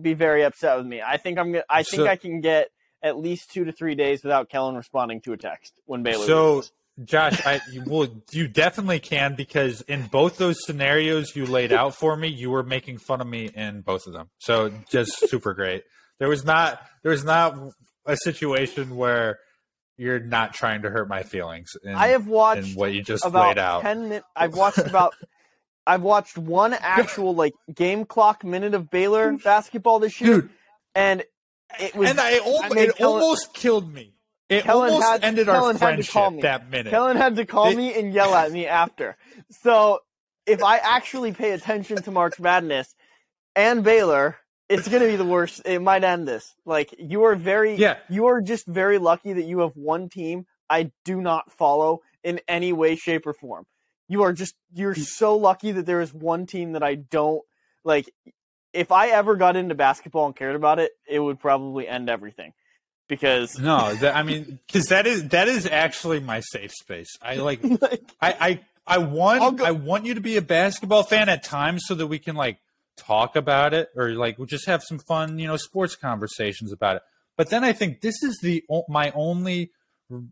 be very upset with me. I think I'm to, I think So- I can get at least two to three days without Kellen responding to a text when Baylor So, loses. Josh, I you, well, you definitely can because in both those scenarios you laid out for me, you were making fun of me in both of them. So, just super great. There was not there was not a situation where you're not trying to hurt my feelings. In, I have watched what you just laid out. 10 minutes. I've watched about I've watched one actual like game clock minute of Baylor basketball this year Dude, and it was and I, made it Kellen- almost killed me. It Kellen almost had- ended Kellen our had to call friendship me. that minute. Kellen had to call It- me and yell at me after. So if I actually pay attention to March Madness and Baylor, it's gonna be the worst. It might end this. Like you are very Yeah. you are just very lucky that you have one team I do not follow in any way, shape, or form. You are just you're mm. so lucky that there is one team that I don't like. If I ever got into basketball and cared about it, it would probably end everything. Because No, that, I mean, because that is that is actually my safe space. I like, like, I, I, I want, I want you to be a basketball fan at times so that we can like talk about it or like we'll just have some fun, you know, sports conversations about it. But then I think this is the my only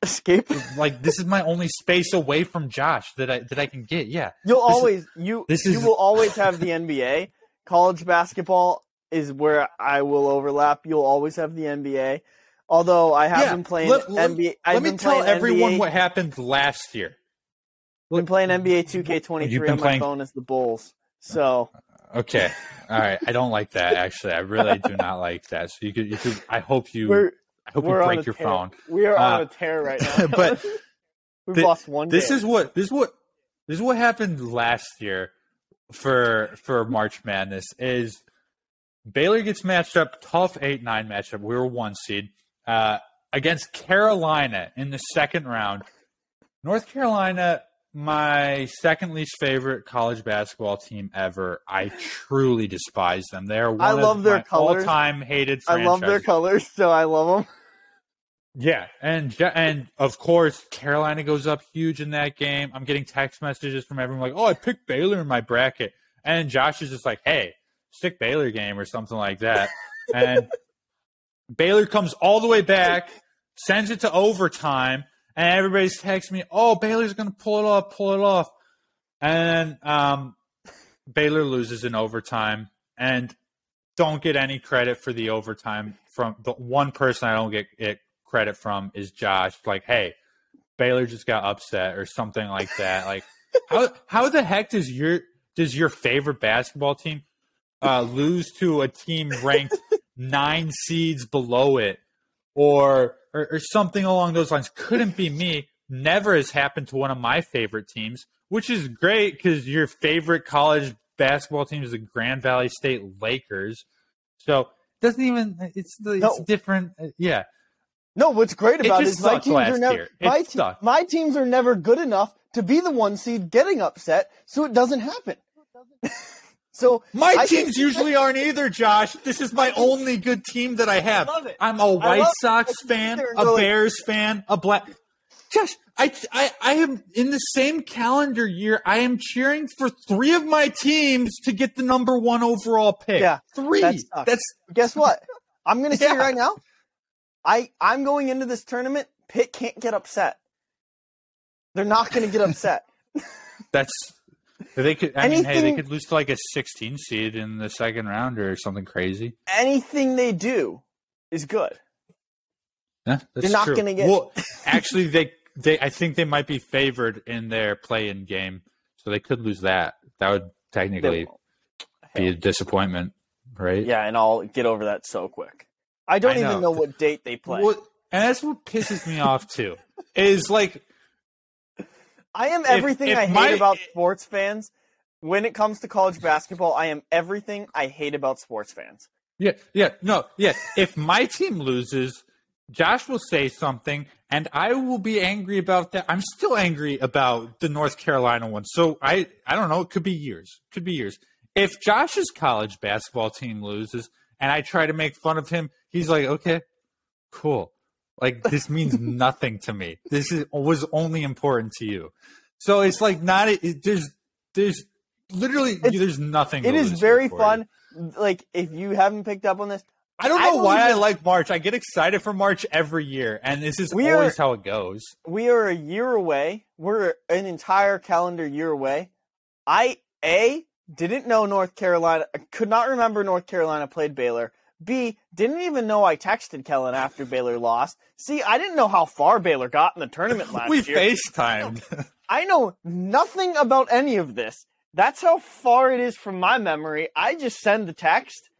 escape. like this is my only space away from Josh that I that I can get. Yeah, You'll This is- always you this you is- will always have the NBA. College basketball is where I will overlap. You'll always have the NBA. Although I have Yeah, been playing let- let- NBA. I've Let me tell everyone NBA, what happened last year. been playing NBA 2K23 You've been on my playing- phone as the Bulls. So uh, Okay, all right. I don't like that. Actually, I really do not like that. So you could, you could. I hope you. we're I hope you we're on break your tear. phone. We are on Uh, a tear right now. but we've thi- lost one. This game. is what this is what this is what happened last year for for March Madness is Baylor gets matched up tough eight nine matchup. We were one seed uh, against Carolina in the second round. North Carolina, my second least favorite college basketball team ever. I truly despise them. They are one I love of their my colors. all-time hated. I love their colors, so I love them. Yeah, and and of course Carolina goes up huge in that game. I'm getting text messages from everyone like, "Oh, I picked Baylor in my bracket," and Josh is just like, "Hey, stick Baylor game or something like that." and Baylor comes all the way back, sends it to overtime, and everybody's texting me, "Oh, Baylor's going to pull it off, pull it off," and um, Baylor loses in overtime, and don't get any credit for the overtime from the one person I don't get it credit from is Josh. Like, hey, Baylor just got upset or something like that. Like, how how the heck does your does your favorite basketball team uh, lose to a team ranked nine seeds below it, or, or or something along those lines? Couldn't be me. Never has happened to one of my favorite teams, which is great because your favorite college basketball team is the Grand Valley State Lakers. So it doesn't even it's it's No. different. uh, Yeah, No, what's great about it just is my teams are never my, te- my teams are never good enough to be the one seed getting upset, so it doesn't happen. so my I teams think- usually aren't either, Josh. This is my only good team that I have. love it. I'm a White Sox I fan, a go like- Bears fan, a Black. Josh, I, I, I am in the same calendar year. I am cheering for three of my teams to get the number one overall pick. Yeah, three. that. That's guess what? I'm going to say Yeah. right now, I I'm going into this tournament. Pitt can't get upset. They're not going to get upset. that's. They could. I mean, hey, they could lose to like a 16 seed in the second round or something crazy. Anything they do is good. Yeah, that's You're not true. gonna get- Well, actually, they they I think they might be favored in their play-in game, so they could lose that. That would technically be a disappointment, right? Yeah, and I'll get over that so quick. I don't I even know. know what date they play. Well, and that's what pisses me off too. Is like I am everything if I hate my- about sports fans. When it comes to college basketball, I am everything I hate about sports fans. Yeah, yeah, no, yeah. If my team loses, Josh will say something, and I will be angry about that. I'm still angry about the North Carolina one. So I, I don't know. It could be years. Could be years. If Josh's college basketball team loses, and I try to make fun of him, he's like, "Okay, cool. Like this means nothing to me. This is was only important to you." So it's like not. It, there's, there's literally It's- there's nothing. It is very for you. fun. Like if you haven't picked up on this, I don't know don't why I like March. I get excited for March every year, and this is We always are- how it goes. we are a year away. We're an entire calendar year away. I a didn't know North Carolina. I could not remember North Carolina played Baylor. B didn't even know I texted Kellen after Baylor lost. C I didn't know how far Baylor got in the tournament last we year. We FaceTimed. I know nothing about any of this. That's how far it is from my memory. I just send the text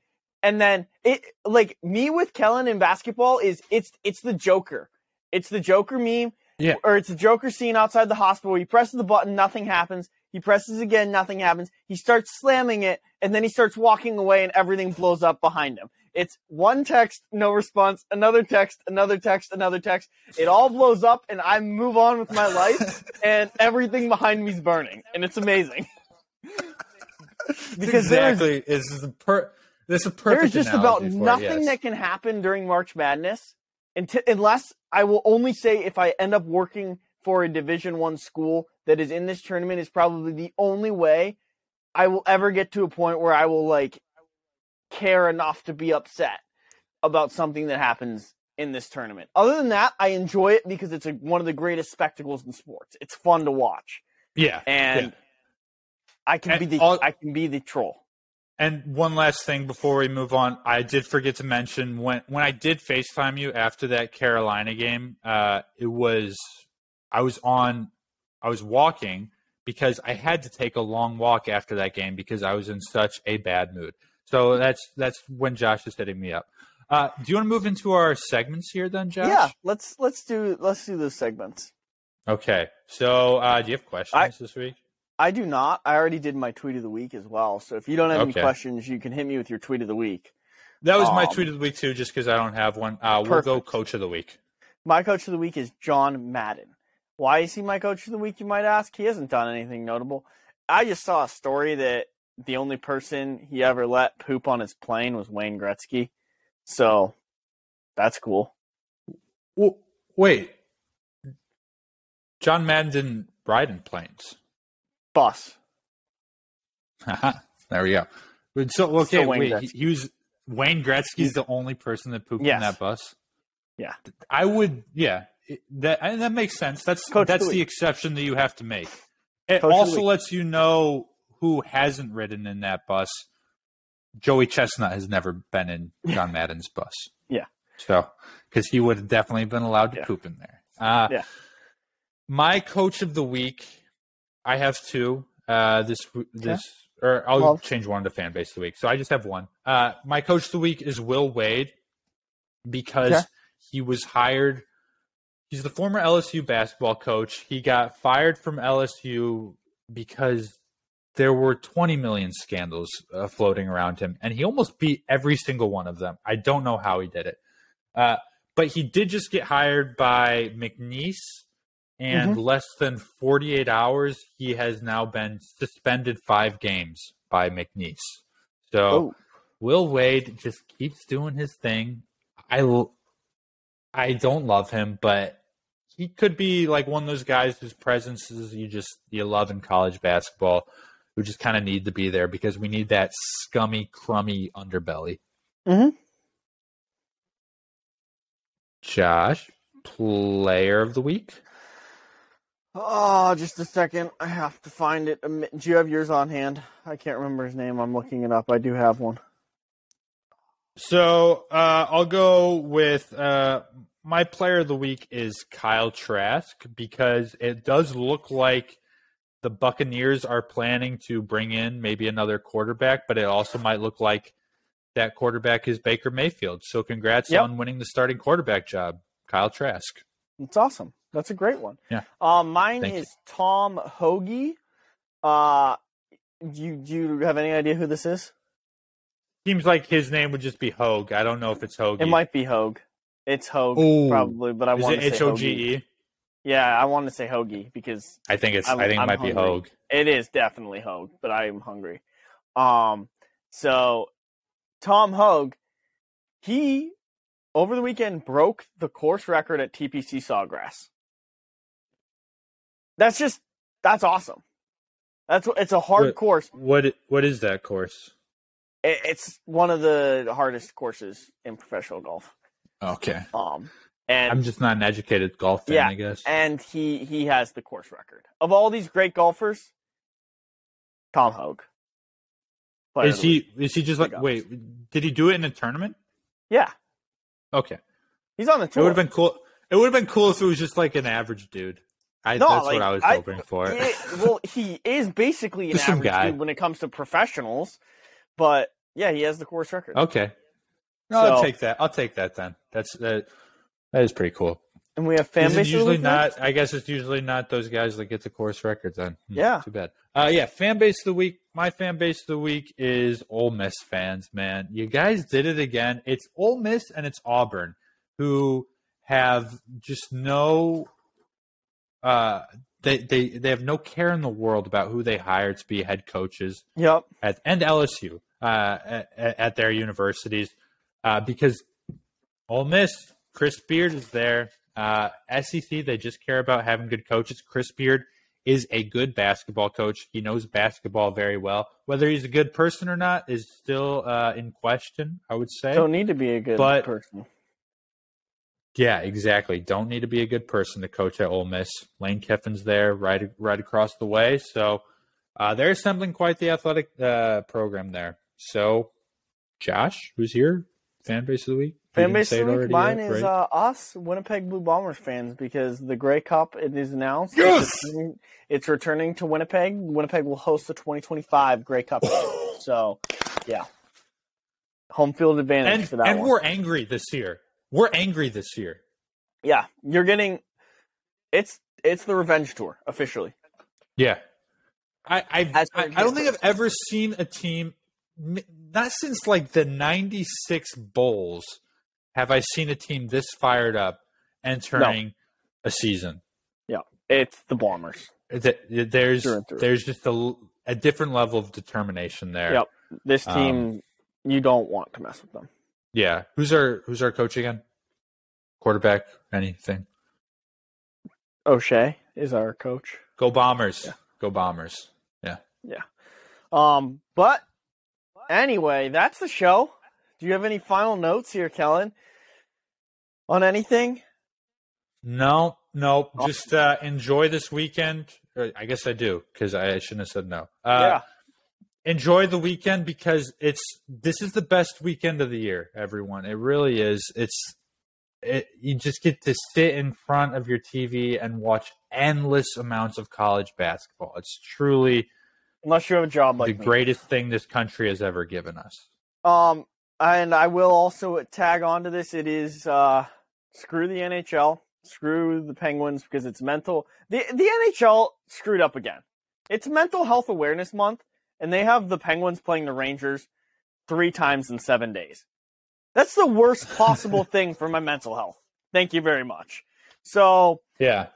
and then it like me with Kellen in basketball is it's it's the Joker. It's the Joker meme. Yeah. Or it's the Joker scene outside the hospital. He presses the button, nothing happens. He presses again, nothing happens. He starts slamming it, and then he starts walking away, and everything blows up behind him. It's one text, no response, another text, another text, another text. It all blows up, and I move on with my life, and everything behind me's burning, and it's amazing. because exactly is the per. This is a perfect. There's just about it, nothing yes. that can happen during March Madness, until, unless I will only say if I end up working for a Division One school that is in this tournament is probably the only way I will ever get to a point where I will like care enough to be upset about something that happens in this tournament. Other than that, I enjoy it because it's a, one of the greatest spectacles in sports. It's fun to watch. Yeah, and yeah. I can And be the all- I can be the troll. And one last thing before we move on, I did forget to mention when when I did FaceTime you after that Carolina game, uh, it was I was on I was walking because I had to take a long walk after that game because I was in such a bad mood. So that's that's when Josh is hitting me up. Uh, do you want to move into our segments here then, Josh? Yeah, let's let's do let's do those segments. Okay. So uh, do you have questions I- this week? I do not. I already did my tweet of the week as well. So if you don't have Okay. any questions, you can hit me with your tweet of the week. That was my Um, tweet of the week too, just because I don't have one. Uh, we'll go coach of the week. My coach of the week is John Madden. Why is he my coach of the week, you might ask? He hasn't done anything notable. I just saw a story that the only person he ever let poop on his plane was Wayne Gretzky. So that's cool. Well, wait. John Madden didn't ride in planes. Bus. there we go. But So okay, wait. He, Gretzky. he was Wayne Gretzky's the only person that pooped in that bus. Yeah. I would. Yeah, that that makes sense. That's Coach that's Louis. the exception that you have to make. It Coach also Louis. lets you know who hasn't ridden in that bus. Joey Chestnut has never been in John Madden's bus. Yeah. So, because he would have definitely been allowed to Yeah. poop in there. Uh, Yeah. My coach of the week, I have two. Uh, this this or I'll Love. change one to fan base of the week. So I just have one. Uh, my coach of the week is Will Wade because Okay. he was hired. He's the former LSU basketball coach. He got fired from LSU because there were 20 million scandals uh, floating around him, and he almost beat every single one of them. I don't know how he did it. Uh, but he did just get hired by McNeese, and less than 48 hours, he has now been suspended five games by McNeese. So Oh, Will Wade just keeps doing his thing. I, I don't love him, but he could be like one of those guys whose presence is you just you love in college basketball, who just kind of need to be there because we need that scummy, crummy underbelly. Mhm. Josh, player of the week. Oh, just a second. I have to find it. Um, Do you have yours on hand? I can't remember his name. I'm looking it up. I do have one. So uh, I'll go with uh, my player of the week is Kyle Trask because it does look like the Buccaneers are planning to bring in maybe another quarterback, but it also might look like that quarterback is Baker Mayfield. So congrats Yep. on winning the starting quarterback job, Kyle Trask. It's awesome. That's a great one. Yeah. Um, mine Thank is Tom Hoagie. Uh, do you, do you have any idea who this is? Seems like his name would just be Hoge. I don't know if it's Hoagie. It might be Hoge. It's Hoge, Ooh. probably, but I want it to H say O Hoagie. G E? Yeah, I want to say Hoagie because I think it's. I'm- I think it I'm might be hungry. Hoge. It is definitely Hoge, but I am hungry. Um, so Tom Hoge, he over the weekend broke the course record at TPC Sawgrass. That's just that's awesome. That's what it's a hard What- course. What What is that course? It, it's one of the hardest courses in professional golf. Okay. Um, and I'm just not an educated golf fan, Yeah, I guess. and he he has the course record of all these great golfers. Tom Hoge. Is he is he just like wait, did he do it in a tournament? Yeah, Okay. he's on the It would have been cool. It would have been cool if it was just like an average dude. I, No, that's like, what I was I- hoping for. Yeah, well, he is basically an average guy. dude when it comes to professionals, but yeah, he has the course record. okay. No, I'll So- take that. I'll take that then. That's that. That is pretty cool. And we have fan Is it base. of the usually week not? next? I guess it's usually not those guys that get the course records. Then Hmm, Yeah. too bad. Uh, yeah, fan base of the week. My fan base of the week is Ole Miss fans. Man, you guys did it again. It's Ole Miss and it's Auburn, who have just no. Uh, they they they have no care in the world about who they hire to be head coaches Yep. at and LSU uh, at, at their universities uh, because Ole Miss, Chris Beard is there. Uh, SEC, they just care about having good coaches. Chris Beard is a good basketball coach. He knows basketball very well. Whether he's a good person or not is still uh, in question. I would say. Don't need to be a good But- person. Yeah, exactly. Don't need to be a good person to coach at Ole Miss. Lane Kiffin's there, right, right across the way. So uh, they're assembling quite the athletic uh, program there. So, Josh, who's here? Fan base of the week. Fan base of the week. Mine yet, is right? uh, us, Winnipeg Blue Bombers fans, because the Grey Cup it is announced. Yes! It's returning, it's returning to Winnipeg. Winnipeg will host the 2025 Grey Cup. so, yeah, home field advantage and for that and one. we're angry this year. We're angry this year. Yeah, you're getting it's it's the revenge tour officially. Yeah. I I, I don't think I've ever seen a team not since like the 96 Bulls have I seen a team this fired up entering a season. Yeah, it's the Bombers. Th- There's Through through. there's just a, a different level of determination there. Yep. This Um, team, you don't want to mess with them. Yeah. Who's our who's our coach again? Quarterback? Anything? O'Shea is our coach. Go Bombers. Yeah. Go Bombers. Yeah. Yeah. Um, but anyway, that's the show. Do you have any final notes here, Kellen? On anything? No, no. Just uh, enjoy this weekend. Uh, I guess I do because I, I shouldn't have said no. Uh, yeah. Enjoy the weekend because it's this is the best weekend of the year. Everyone, it really is. It's it, you just get to sit in front of your TV and watch endless amounts of college basketball. It's truly Unless you have a job like the me. greatest thing this country has ever given us. Um, and I will also tag on to this. It is uh, screw the NHL, screw the Penguins because it's mental. The the NHL screwed up again. It's Mental Health Awareness Month, and they have the Penguins playing the Rangers three times in seven days. That's the worst possible thing for my mental health. Thank you very much. So Yeah,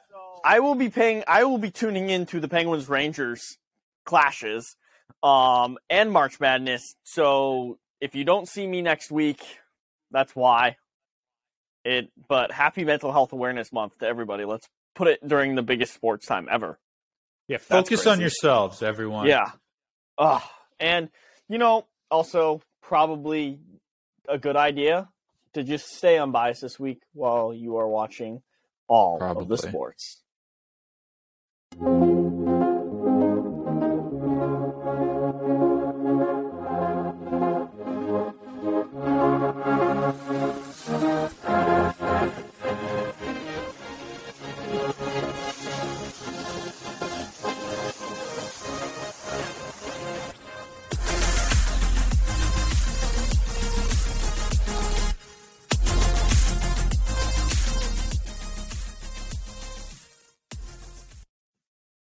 I will be paying. I will be tuning into the Penguins Rangers clashes, um, and March Madness. So if you don't see me next week, that's why. It. But happy Mental Health Awareness Month to everybody. Let's put it during the biggest sports time ever. yeah. Focus on yourselves, everyone. Yeah. Ugh. And you know, also probably a good idea to just stay unbiased this week while you are watching all of the Probably. sports.